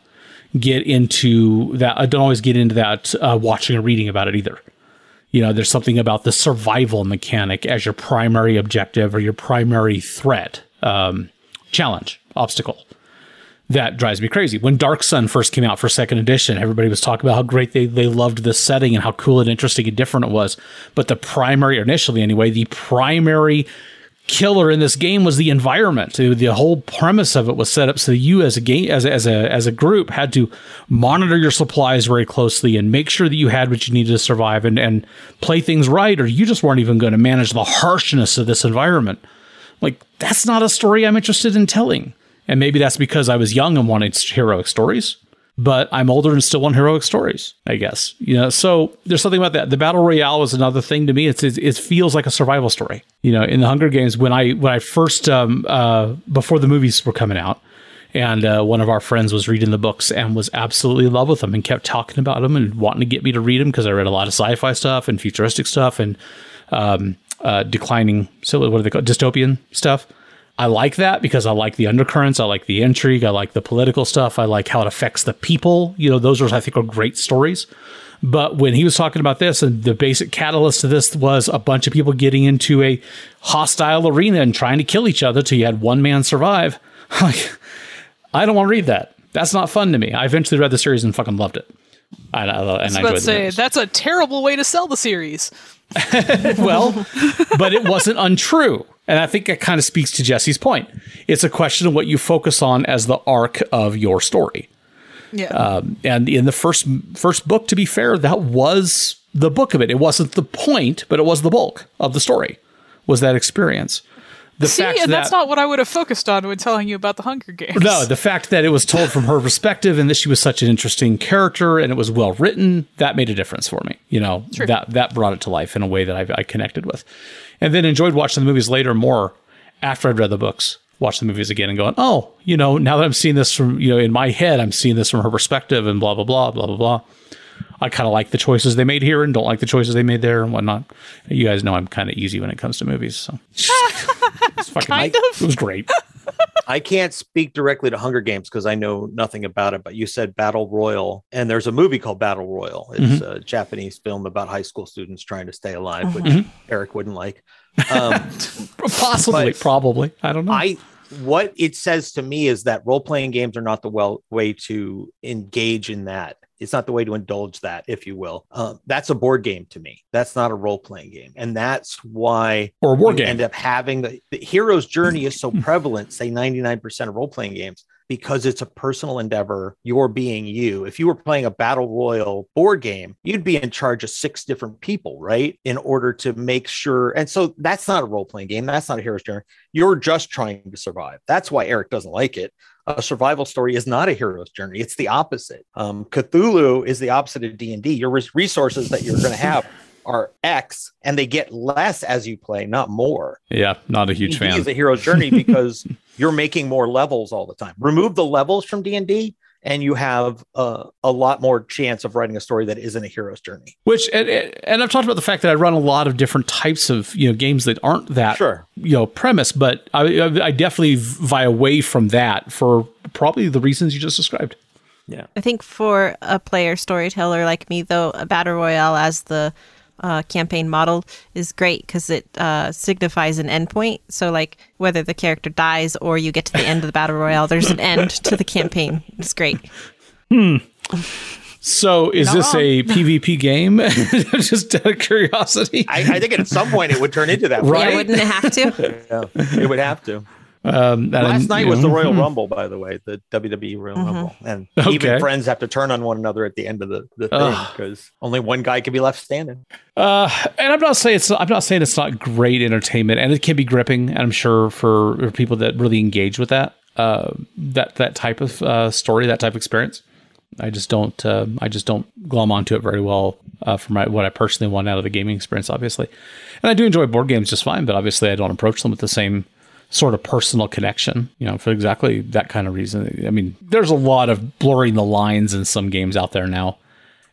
get into that. I don't always get into that uh, watching or reading about it either. You know, there's something about the survival mechanic as your primary objective or your primary threat, um, challenge, obstacle that drives me crazy. When Dark Sun first came out for second edition, everybody was talking about how great they, they loved this setting and how cool and interesting and different it was. But the primary, initially anyway, the primary killer in this game was the environment. The whole premise of it was set up so you as a game as a, as a as a group had to monitor your supplies very closely and make sure that you had what you needed to survive and and play things right or you just weren't even going to manage the harshness of this environment. Like that's not a story I'm interested in telling. And maybe that's because I was young and wanted heroic stories but I'm older and still want heroic stories, I guess. You know, so there's something about that. The battle royale was another thing to me. It's, it, it feels like a survival story. You know, in the Hunger Games, when I when I first um, uh, before the movies were coming out, and uh, one of our friends was reading the books and was absolutely in love with them and kept talking about them and wanting to get me to read them because I read a lot of sci-fi stuff and futuristic stuff and um, uh, declining. So what are they called? Dystopian stuff. I like that because I like the undercurrents. I like the intrigue. I like the political stuff. I like how it affects the people. You know, those are, I think, are great stories. But when he was talking about this, and the basic catalyst to this was a bunch of people getting into a hostile arena and trying to kill each other till you had one man survive. Like, I don't want to read that. That's not fun to me. I eventually read the series and fucking loved it. I, I, I was about to say that's a terrible way to sell the series. well, but it wasn't untrue. And I think it kind of speaks to Jesse's point. It's a question of what you focus on as the arc of your story. Yeah. Um, and in the first first book, to be fair, that was the book of it. It wasn't the point, but it was the bulk of the story. Was that experience? The See, fact and that, that's not what I would have focused on when telling you about the Hunger Games. No, the fact that it was told from her perspective and that she was such an interesting character and it was well written, that made a difference for me. You know, True. that that brought it to life in a way that I, I connected with and then enjoyed watching the movies later more after I'd read the books. Watch the movies again and going, oh, you know, now that I'm seeing this from, you know, in my head, I'm seeing this from her perspective and blah, blah, blah, blah, blah, blah. I kind of like the choices they made here and don't like the choices they made there and whatnot. You guys know I'm kind of easy when it comes to movies. So it's fucking, kind of. It was great. I can't speak directly to Hunger Games because I know nothing about it, but you said Battle Royale, and there's a movie called Battle Royale. It's mm-hmm. a Japanese film about high school students trying to stay alive, which mm-hmm. Eric wouldn't like. Um, Possibly, probably. I don't know. I what it says to me is that role playing games are not the well way to engage in that. It's not the way to indulge that, if you will. Um, that's a board game to me. That's not a role playing game, and that's why or a war game end up having the, the hero's journey is so prevalent. Say ninety nine percent of role playing games because it's a personal endeavor. You're being you. If you were playing a battle royal board game, you'd be in charge of six different people, right? In order to make sure. And so that's not a role playing game. That's not a hero's journey. You're just trying to survive. That's why Eric doesn't like it. A survival story is not a hero's journey. It's the opposite. Um, Cthulhu is the opposite of D and D. Your resources that you're going to have are X and they get less as you play, not more. Yeah, not a huge D&D fan. It's a hero's journey because you're making more levels all the time. Remove the levels from D&D and you have uh, a lot more chance of writing a story that isn't a hero's journey. Which and, and I've talked about the fact that I run a lot of different types of you know games that aren't that sure. you know premise, but I, I definitely vie away from that for probably the reasons you just described. Yeah, I think for a player storyteller like me, though, a battle royale as the uh, campaign model is great because it uh, signifies an endpoint. So, like whether the character dies or you get to the end of the battle royale, there's an end to the campaign. It's great. Hmm. So, is Not this wrong. a PvP game? Just out of curiosity. I, I, think at some point it would turn into that. Right? Yeah, wouldn't it have to? yeah, it would have to. Um, Last night was the Royal hmm. Rumble, by the way, the WWE Royal mm-hmm. Rumble, and okay. even friends have to turn on one another at the end of the, the thing because only one guy can be left standing. Uh, and I'm not saying it's I'm not saying it's not great entertainment, and it can be gripping. And I'm sure for, for people that really engage with that uh, that that type of uh, story, that type of experience. I just don't uh, I just don't glom onto it very well uh, for my what I personally want out of the gaming experience, obviously. And I do enjoy board games just fine, but obviously I don't approach them with the same sort of personal connection, you know, for exactly that kind of reason. I mean, there's a lot of blurring the lines in some games out there now,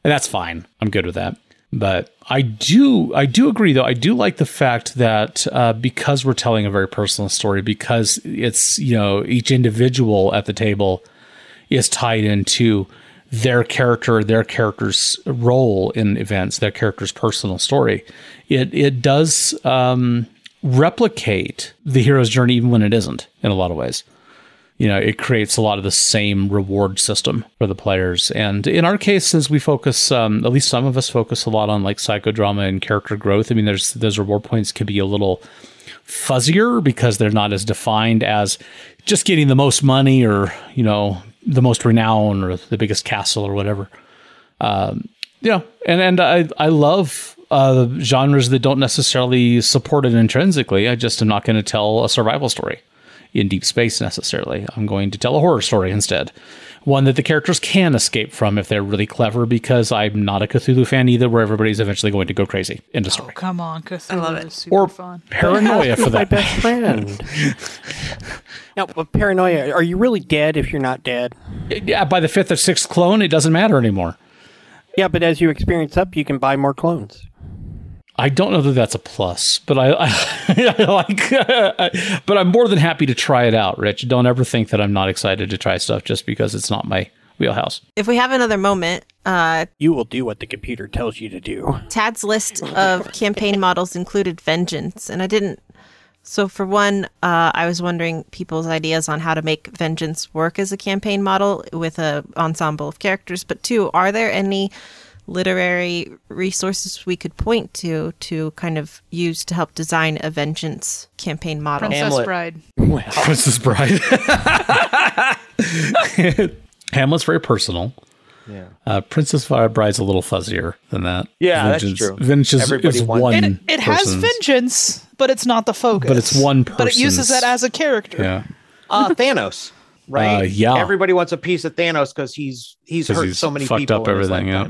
and that's fine. I'm good with that. But I do, I do agree though. I do like the fact that uh, because we're telling a very personal story, because it's you know each individual at the table is tied into their character, their character's role in events, their character's personal story. It it does um, replicate the hero's journey even when it isn't in a lot of ways. You know, it creates a lot of the same reward system for the players. And in our case, since we focus, um, at least some of us focus a lot on like psychodrama and character growth. I mean, there's those reward points can be a little fuzzier because they're not as defined as just getting the most money or you know the most renown or the biggest castle or whatever. Um, yeah, and and I I love uh, genres that don't necessarily support it intrinsically. I just am not going to tell a survival story in deep space necessarily. I'm going to tell a horror story instead. One that the characters can escape from if they're really clever, because I'm not a Cthulhu fan either, where everybody's eventually going to go crazy. End of Oh, story. come on, Cthulhu I love it. super Or fun. paranoia for that. my that. best friend. now, but paranoia. Are you really dead if you're not dead? Yeah, by the fifth or sixth clone, it doesn't matter anymore. Yeah, but as you experience up, you can buy more clones. I don't know that that's a plus, but I, I, I like. but I'm more than happy to try it out, Rich. Don't ever think that I'm not excited to try stuff just because it's not my wheelhouse. If we have another moment, uh, You will do what the computer tells you to do. Tad's list of campaign models included vengeance, and I didn't. So, for one, uh, I was wondering people's ideas on how to make vengeance work as a campaign model with a ensemble of characters. But two, are there any literary resources we could point to to kind of use to help design a vengeance campaign model? Princess Hamlet. Bride. Princess Bride. Hamlet's very personal. Yeah. Uh, Princess Bride's a little fuzzier than that. Yeah, that's true. Vengeance Everybody is wants- one. It, it has vengeance, but it's not the focus. But it's one person. But it uses that as a character. Yeah. Uh, Thanos, right? Uh, yeah. Everybody wants a piece of Thanos because he's he's 'Cause hurt he's so many fucked people. up everything, yeah.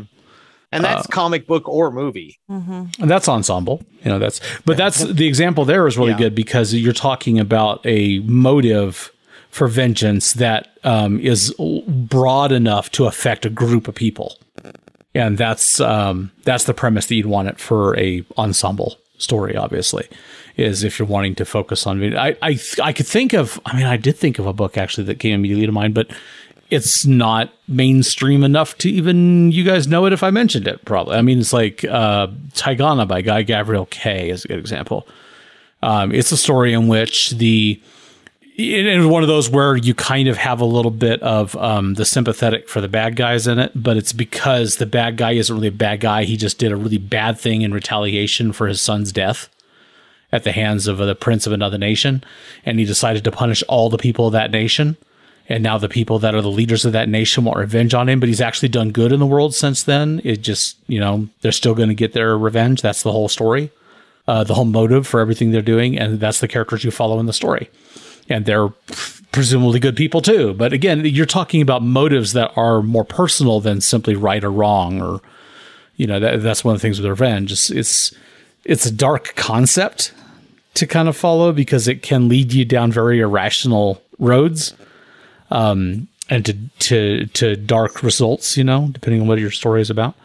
Uh, lifetime. And that's comic book or movie. And that's ensemble you know that's but that's the example there is really Yeah. good because you're talking about a motive for vengeance that um, is broad enough to affect a group of people and that's um, that's the premise that you'd want it for a ensemble story obviously is if you're wanting to focus on I, I I could think of I mean I did think of a book actually that came immediately to mind but it's not mainstream enough to even you guys know it if I mentioned it. Probably. I mean, it's like uh, Tigana by Guy Gavriel Kay is a good example. Um, it's a story in which the it is one of those where you kind of have a little bit of um, the sympathetic for the bad guys in it, but it's because the bad guy isn't really a bad guy. He just did a really bad thing in retaliation for his son's death at the hands of the prince of another nation, and he decided to punish all the people of that nation and now the people that are the leaders of that nation want revenge on him but he's actually done good in the world since then. It just you know they're still going to get their revenge. That's the whole story uh, the whole motive for everything they're doing and that's the characters you follow in the story. And they're presumably good people too. But again you're talking about motives that are more personal than simply right or wrong or you know that, that's one of the things with revenge. It's, it's it's a dark concept to kind of follow because it can lead you down very irrational roads and to to to dark results, you know, depending on what your story is about.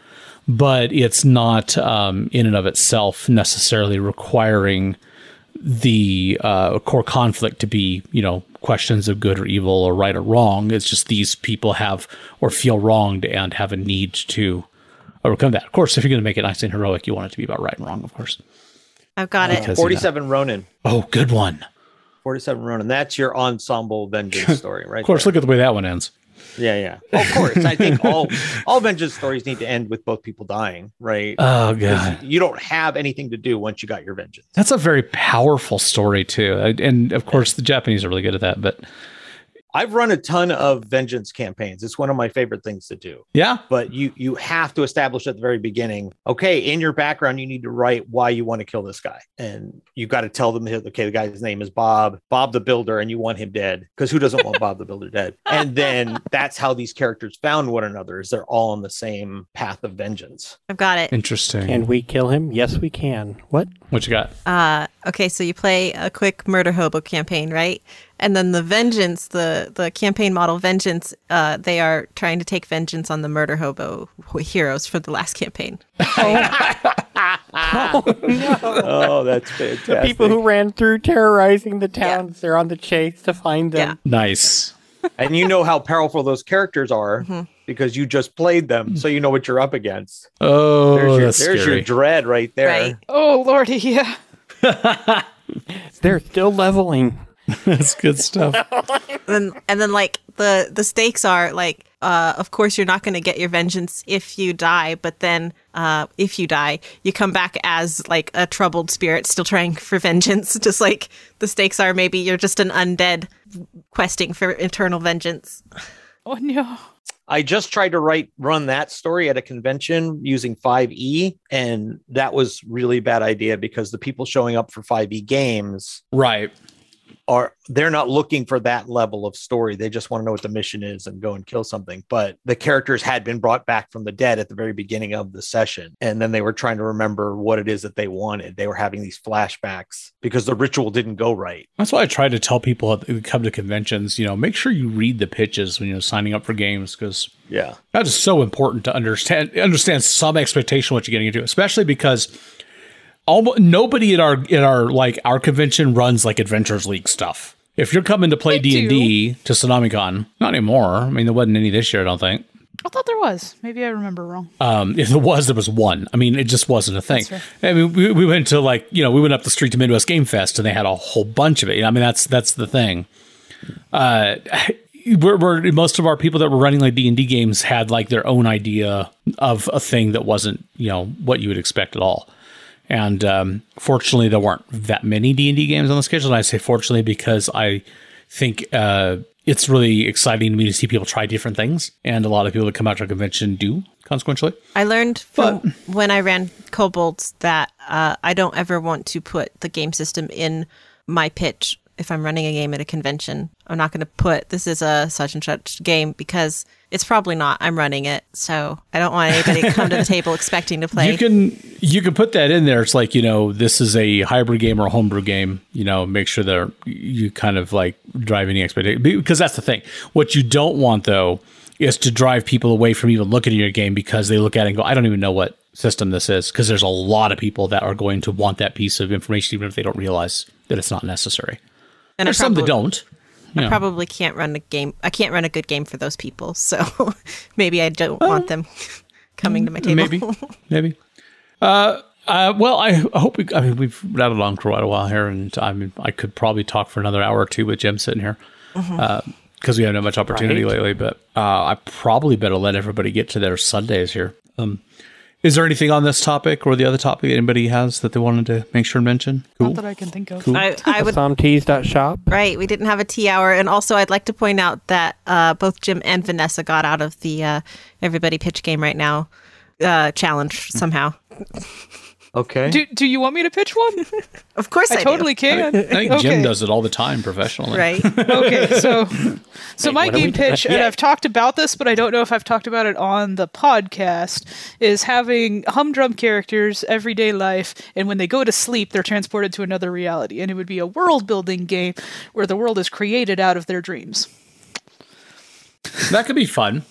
But it's not um, in and of itself necessarily requiring the uh, core conflict to be, you know, questions of good or evil or right or wrong. It's just these people have or feel wronged and have a need to overcome that. Of course, if you're going to make it nice and heroic, you want it to be about right and wrong, of course. I've got it. Because- 47 Ronin. Oh, good one. 47 Ronin. That's your ensemble vengeance story, right? Of course, there. look at the way that one ends. Yeah, yeah. Of course. I think all all vengeance stories need to end with both people dying, right? Oh god. You don't have anything to do once you got your vengeance. That's a very powerful story too, and of course the Japanese are really good at that. But I've run a ton of vengeance campaigns. It's one of my favorite things to do. yeah, But you you have to establish at the very beginning. Okay, in your background, you need to write why you want to kill this guy, and you've got to tell them, okay, the guy's name is Bob, Bob the Builder, and you want him dead because who doesn't want Bob the Builder dead? And then that's how these characters found one another. Is they're all on the same path of vengeance. I've got it. interesting. Can we kill him? Yes, we can. What? what you got? Uh, okay, so you play a quick murder hobo campaign, right? And then the vengeance, the the campaign model vengeance, uh, they are trying to take vengeance on the murder hobo heroes for the last campaign. Oh, no. oh, that's fantastic. The People who ran through terrorizing the towns, they're on the chase to find them. Nice. and you know how powerful those characters are Mm-hmm. because you just played them, so you know what you're up against. Oh, There's, your, that's there's scary. your dread right there. Right. Oh lordy, yeah. They're still leveling. that's good stuff. and and then like the the stakes are like uh, of course, you're not going to get your vengeance if you die, but then uh, if you die, you come back as like a troubled spirit still trying for vengeance, just like the stakes are. Maybe you're just an undead questing for eternal vengeance. Oh no. I just tried to write run that story at a convention using 5e, and that was really bad idea because the people showing up for 5e games Right. Are they're not looking for that level of story. They just want to know what the mission is and go and kill something. But the characters had been brought back from the dead at the very beginning of the session. And then they were trying to remember what it is that they wanted. They were having these flashbacks because the ritual didn't go right. That's why I try to tell people who come to conventions, you know, make sure you read the pitches when you're signing up for games because Yeah. that is so important to understand understand some expectation what you're getting into, especially because almost nobody at our in our like our convention runs like Adventurers League stuff. If you're coming to play D and D to TsunamiCon, not anymore. I mean, there wasn't any this year. I don't think. I thought there was. Maybe I remember wrong. Um, if there was, there was one. I mean, it just wasn't a thing. I mean, we, we went to like you know we went up the street to Midwest Game Fest and they had a whole bunch of it. I mean, that's that's the thing. Uh, we're, we're most of our people that were running like D and D games had like their own idea of a thing that wasn't you know what you would expect at all. And um, fortunately, there weren't that many D and D games on the schedule. And I say fortunately because I think uh, it's really exciting to me to see people try different things, and a lot of people that come out to a convention do. Consequently, I learned from when I ran Kobolds that uh, I don't ever want to put the game system in my pitch if I'm running a game at a convention. I'm not going to put this is a such and such game because it's probably not. I'm running it, so I don't want anybody to come to the table expecting to play. you can you can put that in there. It's like you know this is a hybrid game or a homebrew game. You know, make sure that you kind of like drive any expectation because that's the thing. What you don't want though is to drive people away from even looking at your game because they look at it and go, I don't even know what system this is because there's a lot of people that are going to want that piece of information even if they don't realize that it's not necessary. and There's some that probably- don't. I probably can't run a game. I can't run a good game for those people. So maybe I don't want them coming to my table. Maybe, maybe. Uh, uh, well, I hope we. I mean, we've rattled on for quite a while here, and I mean, I could probably talk for another hour or two with Jim sitting here because we haven't had much opportunity Right. lately. But uh, I probably better let everybody get to their Sundays here. Um, is there anything on this topic or the other topic that anybody has that they wanted to make sure to mention? Cool. Not that I can think of. Cool. I, I would Somtees.shop. Right, we didn't have a tea hour, and also I'd like to point out that uh, both Jim and Vanessa got out of the uh, Everybody Pitch Game right now uh, challenge somehow. Okay. Do, do you want me to pitch one? Of course, I, I do. totally can. I think okay. Jim does it all the time professionally. Right, okay, so so my what are game doing? pitch, and Yeah. I've talked about this, but I don't know if I've talked about it on the podcast, is having humdrum characters, everyday life, and when they go to sleep, they're transported to another reality, and it would be a world building game where the world is created out of their dreams. That could be fun.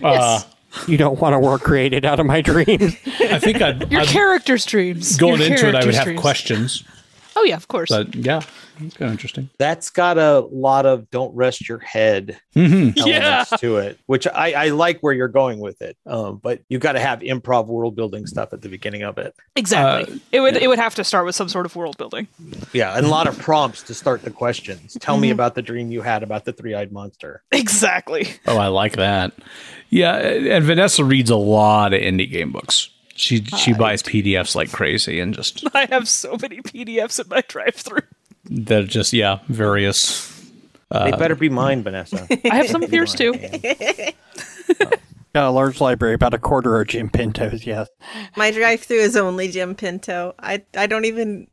Yes. Uh, You don't want a world created out of my dreams. I think I'd, Your I'd characters' dreams. going Your into it, I would have dreams. questions. Oh yeah, of course. But yeah, it's kind of interesting. That's got a lot of don't rest your head Mm-hmm. Yeah. elements to it, which I, I like where you're going with it. Um, but you got to have improv world building stuff at the beginning of it. exactly. uh, it would it would have to start with some sort of world building. Yeah, and a lot of prompts to start the questions. Tell Mm-hmm. me about the dream you had about the three eyed monster. Exactly. Oh, I like that. Yeah, and Vanessa reads a lot of indie game books. She she buys PDFs like crazy and just I have so many PDFs in my DriveThru. they're just yeah various. they uh, better be mine, Vanessa. I have some of yours too. Got a large library, about a quarter of Jim Pinto's. Yes. my DriveThru is only Jim Pinto. I I don't even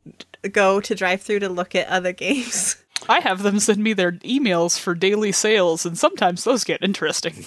go to DriveThru to look at other games. I have them send me their emails for daily sales, and sometimes those get interesting.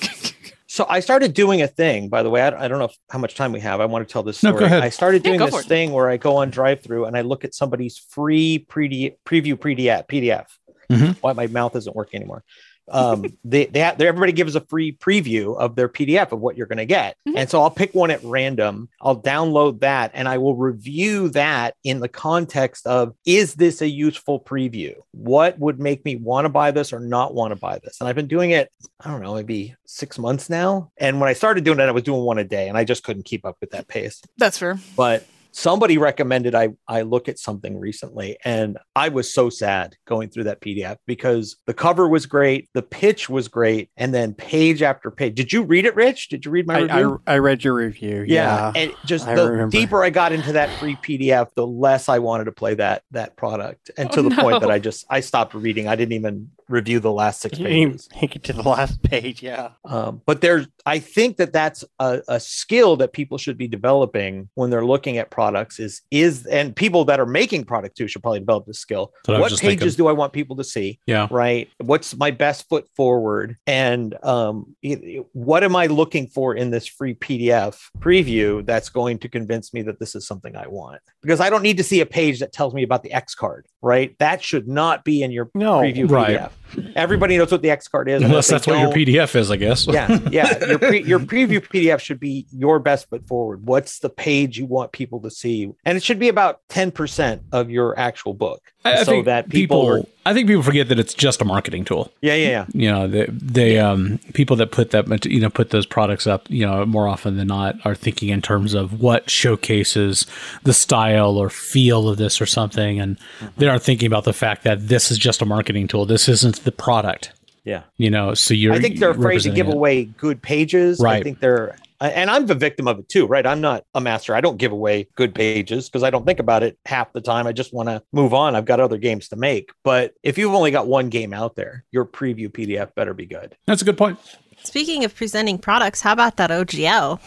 So I started doing a thing, by the way. I, I don't know if, how much time we have. I want to tell this No, story. go ahead. I started doing go for this thing where I go on DriveThru and I look at somebody's free pre- preview PDF. PDF. Mhm. Why my mouth isn't working anymore. Um, they, they, have, they everybody gives a free preview of their PDF of what you're going to get. Mhm. And so I'll pick one at random. I'll download that and I will review that in the context of is this a useful preview? What would make me want to buy this or not want to buy this? And I've been doing it, I don't know, maybe six months now. And when I started doing it, I was doing one a day and I just couldn't keep up with that pace That's fair. but somebody recommended I I look at something recently, and I was so sad going through that PDF because the cover was great, the pitch was great, and then page after page. Did you read it, Rich? Did you read my I, review? I, I read your review. yeah, Yeah. and just I the remember. deeper I got into that free PDF, the less I wanted to play that that product, and to Oh, the point that. I just I stopped reading. I didn't even review the last six You didn't even pages. make it to the last page. Yeah. Um, but there's, I think that that's a, a skill that people should be developing when they're looking at products. Is is and people that are making product too should probably develop this skill. That's what I was What just pages thinking. do I want people to see? Yeah. Right. What's my best foot forward? And um, it- what am I looking for in this free PDF preview that's going to convince me that this is something I want? Because I don't need to see a page that tells me about the X card. Right. That should not be in your No. preview right. PDF. Everybody knows what the X card is. Unless that's what your PDF is, I guess. yeah, yeah. Your pre- your preview PDF should be your best foot forward. What's the page you want people to see? And it should be about ten percent of your actual book, I, I so think that people. are- I think people forget that it's just a marketing tool. yeah, yeah, yeah. You know, they, they um, people that put that, you know, put those products up, you know, more often than not are thinking in terms of what showcases the style or feel of this or something, and they aren't thinking about the fact that this is just a marketing tool. This isn't the product. Yeah. You know, so you're. I think they're afraid to give it. away good pages. Right. I think they're, Uh, and I'm the victim of it too, right? I'm not a master. I don't give away good pages because I don't think about it half the time. I just want to move on. I've got other games to make. But if you've only got one game out there, your preview PDF better be good. That's a good point. Speaking of presenting products, how about that OGL?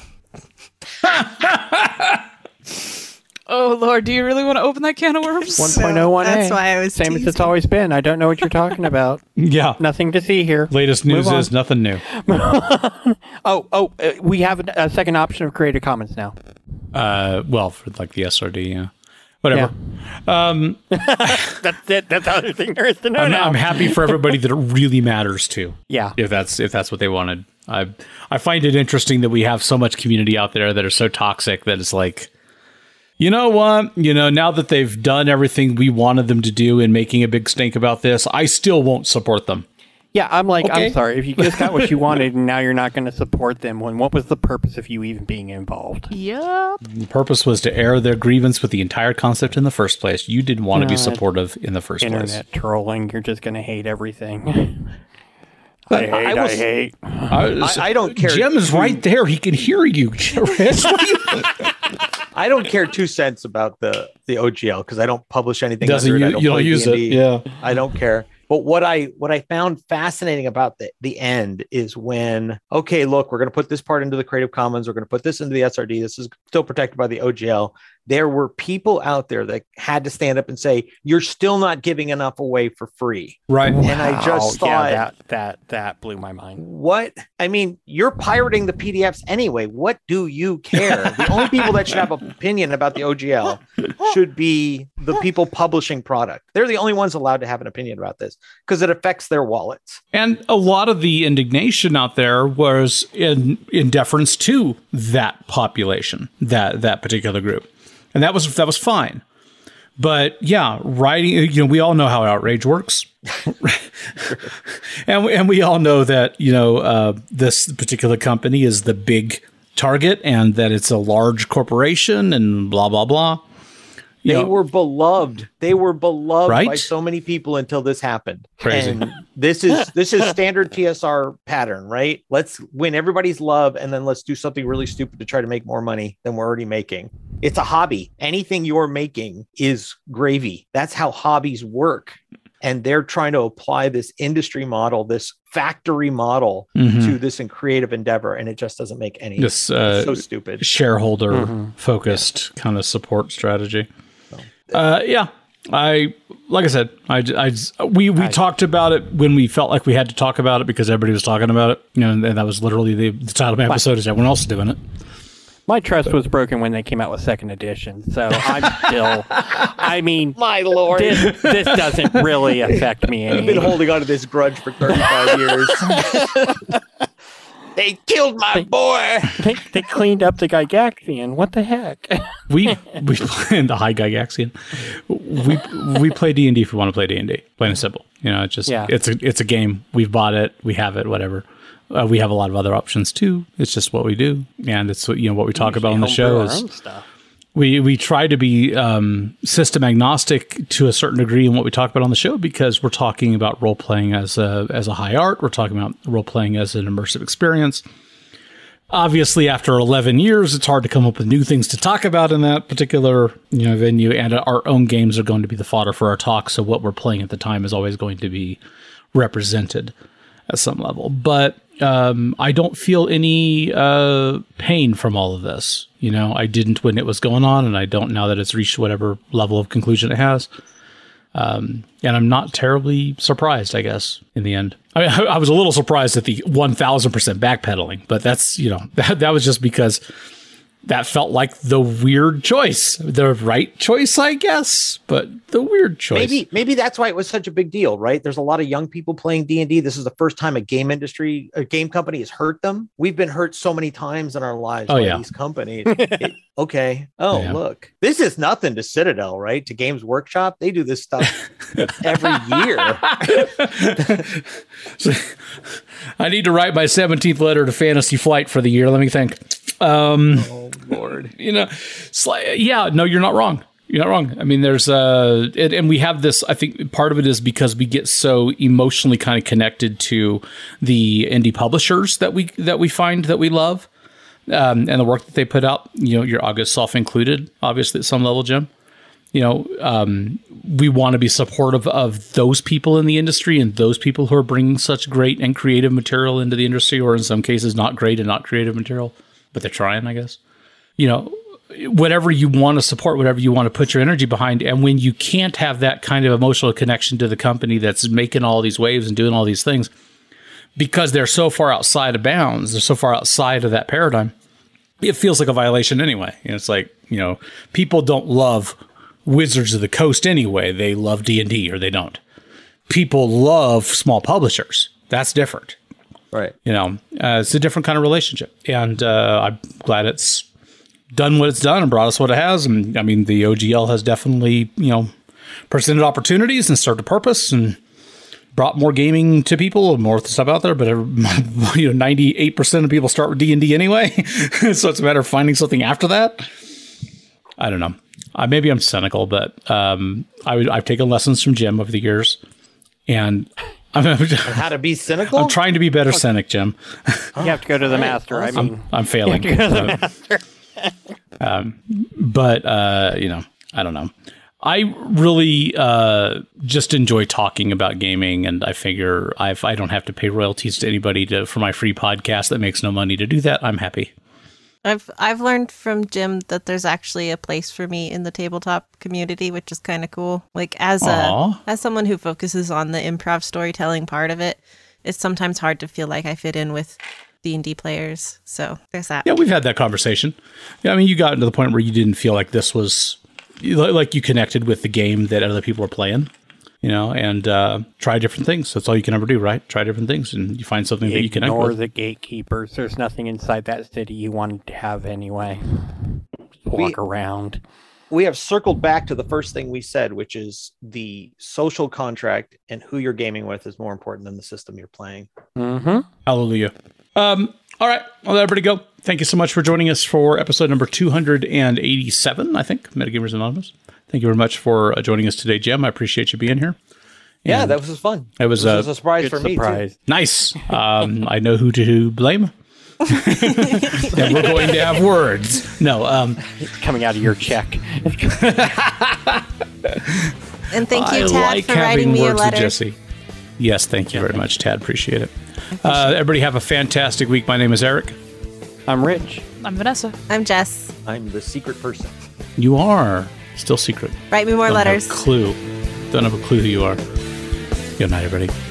Oh Lord, do you really want to open that can of worms? 1.01a. That's why I was Same as it's always been. I don't know what you're talking about. Yeah. Nothing to see here. Latest news Move is nothing new. Oh, oh, uh, we have a, a second option of Creative Commons now. Uh, well, for like the SRD, yeah. Whatever. Um, That's it. That's the other thing there is to know I'm, now. I'm happy for everybody that it really matters to. Yeah. if that's if that's what they wanted. I I find it interesting that we have so much community out there that are so toxic that it's like, you know what, you know, now that they've done everything we wanted them to do in making a big stink about this, I still won't support them. Yeah, I'm like, Okay. I'm sorry. If you just got what you wanted and now you're not going to support them, when what was the purpose of you even being involved? Yep. The purpose was to air their grievance with the entire concept in the first place. You didn't want to be supportive in the first place. Internet trolling. You're just going to hate everything. I hate. I, I was- hate. place. I- I don't care Jim is right there. He can hear you, Rich. What are you- I don't care two cents about the the OGL because I don't publish anything. Doesn't under it. I you, you don't use it? D&D. Yeah. I don't care. But what I what I found fascinating about the, the end is when okay, look, we're going to put this part into the Creative Commons, we're going to put this into the SRD. This is still protected by the OGL. There were people out there that had to stand up and say, "You're still not giving enough away for free." Right. And I just thought, yeah, that that that blew my mind. what? I mean, you're pirating the PDFs anyway. What do you care? the only people that should have an opinion about the OGL should be the people publishing product. They're the only ones allowed to have an opinion about this because it affects their wallets. And a lot of the indignation out there was in in deference to that population, that that particular group, and that was that was fine. But yeah, writing, you know, we all know how outrage works, and we, and we all know that you know uh, this particular company is the big target, and that it's a large corporation, and blah blah blah. You They know, were beloved. They were beloved by so many people until this happened. Crazy. And this is this is standard TSR pattern, right? Let's win everybody's love and then let's do something really stupid to try to make more money than we're already making. It's a hobby. Anything you're making is gravy. That's how hobbies work. And they're trying to apply this industry model, this factory model Mhm. to this in creative endeavor, and it just doesn't make any this uh, so stupid. shareholder Mhm. focused kind of support strategy. Uh, yeah, I like I said, I, I we we talked about it when we felt like we had to talk about it because everybody was talking about it. You know, and, that was literally the, the title of my episode. Is everyone else is doing it? My trust was broken when they came out with second edition. So I'm still. I mean, My lord. this this doesn't really affect me I've been holding on to this grudge for 35 years. they killed my boy. They, they cleaned up the Gygaxian. What the heck? We we play the high Gygaxian. We we play D and D if we want to play D and D. Plain and simple. You know, it's just Yeah. it's a it's a game. We've bought it. We have it. Whatever. Uh, we have a lot of other options too. It's just what we do, and it's what you know what we talk about on the show is we we try to be um, system agnostic to a certain degree in what we talk about on the show because we're talking about role playing as a as a high art. We're talking about role playing as an immersive experience. Obviously, after 11 years, it's hard to come up with new things to talk about in that particular you know venue, and our own games are going to be the fodder for our talk. So what we're playing at the time is always going to be represented at some level. But um, I don't feel any uh, pain from all of this. You know, I didn't when it was going on, and I don't now that it's reached whatever level of conclusion it has. Um, and I'm not terribly surprised, I guess, in the end. I, mean, I, I was a little surprised at the 1000% backpedaling, but that's, you know, that, that was just because that felt like the weird choice, the right choice, I guess, but the weird choice. Maybe maybe that's why it was such a big deal, right? There's a lot of young people playing D and D. This is the first time a game industry, a game company has hurt them. We've been hurt so many times in our lives Oh, by yeah. these companies. It- okay. Oh, Yeah. look, this is nothing to Citadel, right? To Games Workshop, they do this stuff every year. I need to write my 17th letter to Fantasy Flight for the year. Let me think. Um, oh Lord. you know, like, yeah, no, you're not wrong. You're not wrong. I mean, there's uh, and, and we have this. I think part of it is because we get so emotionally kind of connected to the indie publishers that we that we find that we love, um, and the work that they put out. You know, your August self included, obviously at some level, Jim. You know, um, we want to be supportive of those people in the industry and those people who are bringing such great and creative material into the industry, or in some cases, not great and not creative material, but they're trying, I guess you know, whatever you want to support, whatever you want to put your energy behind. And when you can't have that kind of emotional connection to the company that's making all these waves and doing all these things because they're so far outside of bounds, they're so far outside of that paradigm, it feels like a violation anyway. You know, it's like, you know, people don't love Wizards of the Coast anyway. They love D&D or they don't. People love small publishers. That's different Right. you know uh, it's a different kind of relationship. And uh, i'm glad it's done what it's done and brought us what it has. And i mean the ogl has definitely you know presented opportunities and served a purpose and brought more gaming to people and more stuff out there. But you know 98% of people start with d&d anyway. So it's a matter of finding something after that. I don't know. Uh, maybe i'm cynical but um, I, would- i've taken lessons from jim over the years. And i'm, How to be cynical? I'm trying to be better cynic jim You have to go to the master. I mean, I'm failing. You have to go to the um, but uh, you know, I don't know. I really uh, just enjoy talking about gaming, and I figure if I don't have to pay royalties to anybody to, for my free podcast that makes no money to do that, I'm happy. I've I've learned from Jim that there's actually a place for me in the tabletop community, which is kind of cool. Like as Aw. a as someone who focuses on the improv storytelling part of it, it's sometimes hard to feel like I fit in with D and D players. So there's that. Yeah, we've had that conversation. Yeah, I mean, you got to the point where you didn't feel like this was like you connected with the game that other people were playing. You know, and uh, try different things. That's all you can ever do, right? Try different things, and you find something that you connect ignore the gatekeepers. There's nothing inside that city you wanted to have anyway. Walk We- around. we have circled back to the first thing we said, which is the social contract and who you're gaming with is more important than the system you're playing. Mm-hmm. Hallelujah. Um, all right. Well, everybody go. Thank you so much for joining us for episode number 287, I think, Metagamers Anonymous. Thank you very much for uh, joining us today, Jim. I appreciate you being here. Yeah, And that was fun. It was, This uh, was a surprise Good for me too. nice. Um, I know who to blame. and we're going to have words. No, um, Coming out of your check. And thank you, I Tad, like for writing me a words with letter. Jesse. Yes, thank you very much, Tad. Appreciate it. Uh, everybody have a fantastic week. My name is Eric. I'm rich. I'm Vanessa. I'm Jess. I'm the secret person. You are still secret. Write me more Don't letters. Have a clue. Don't have a clue who you are. Good night, everybody.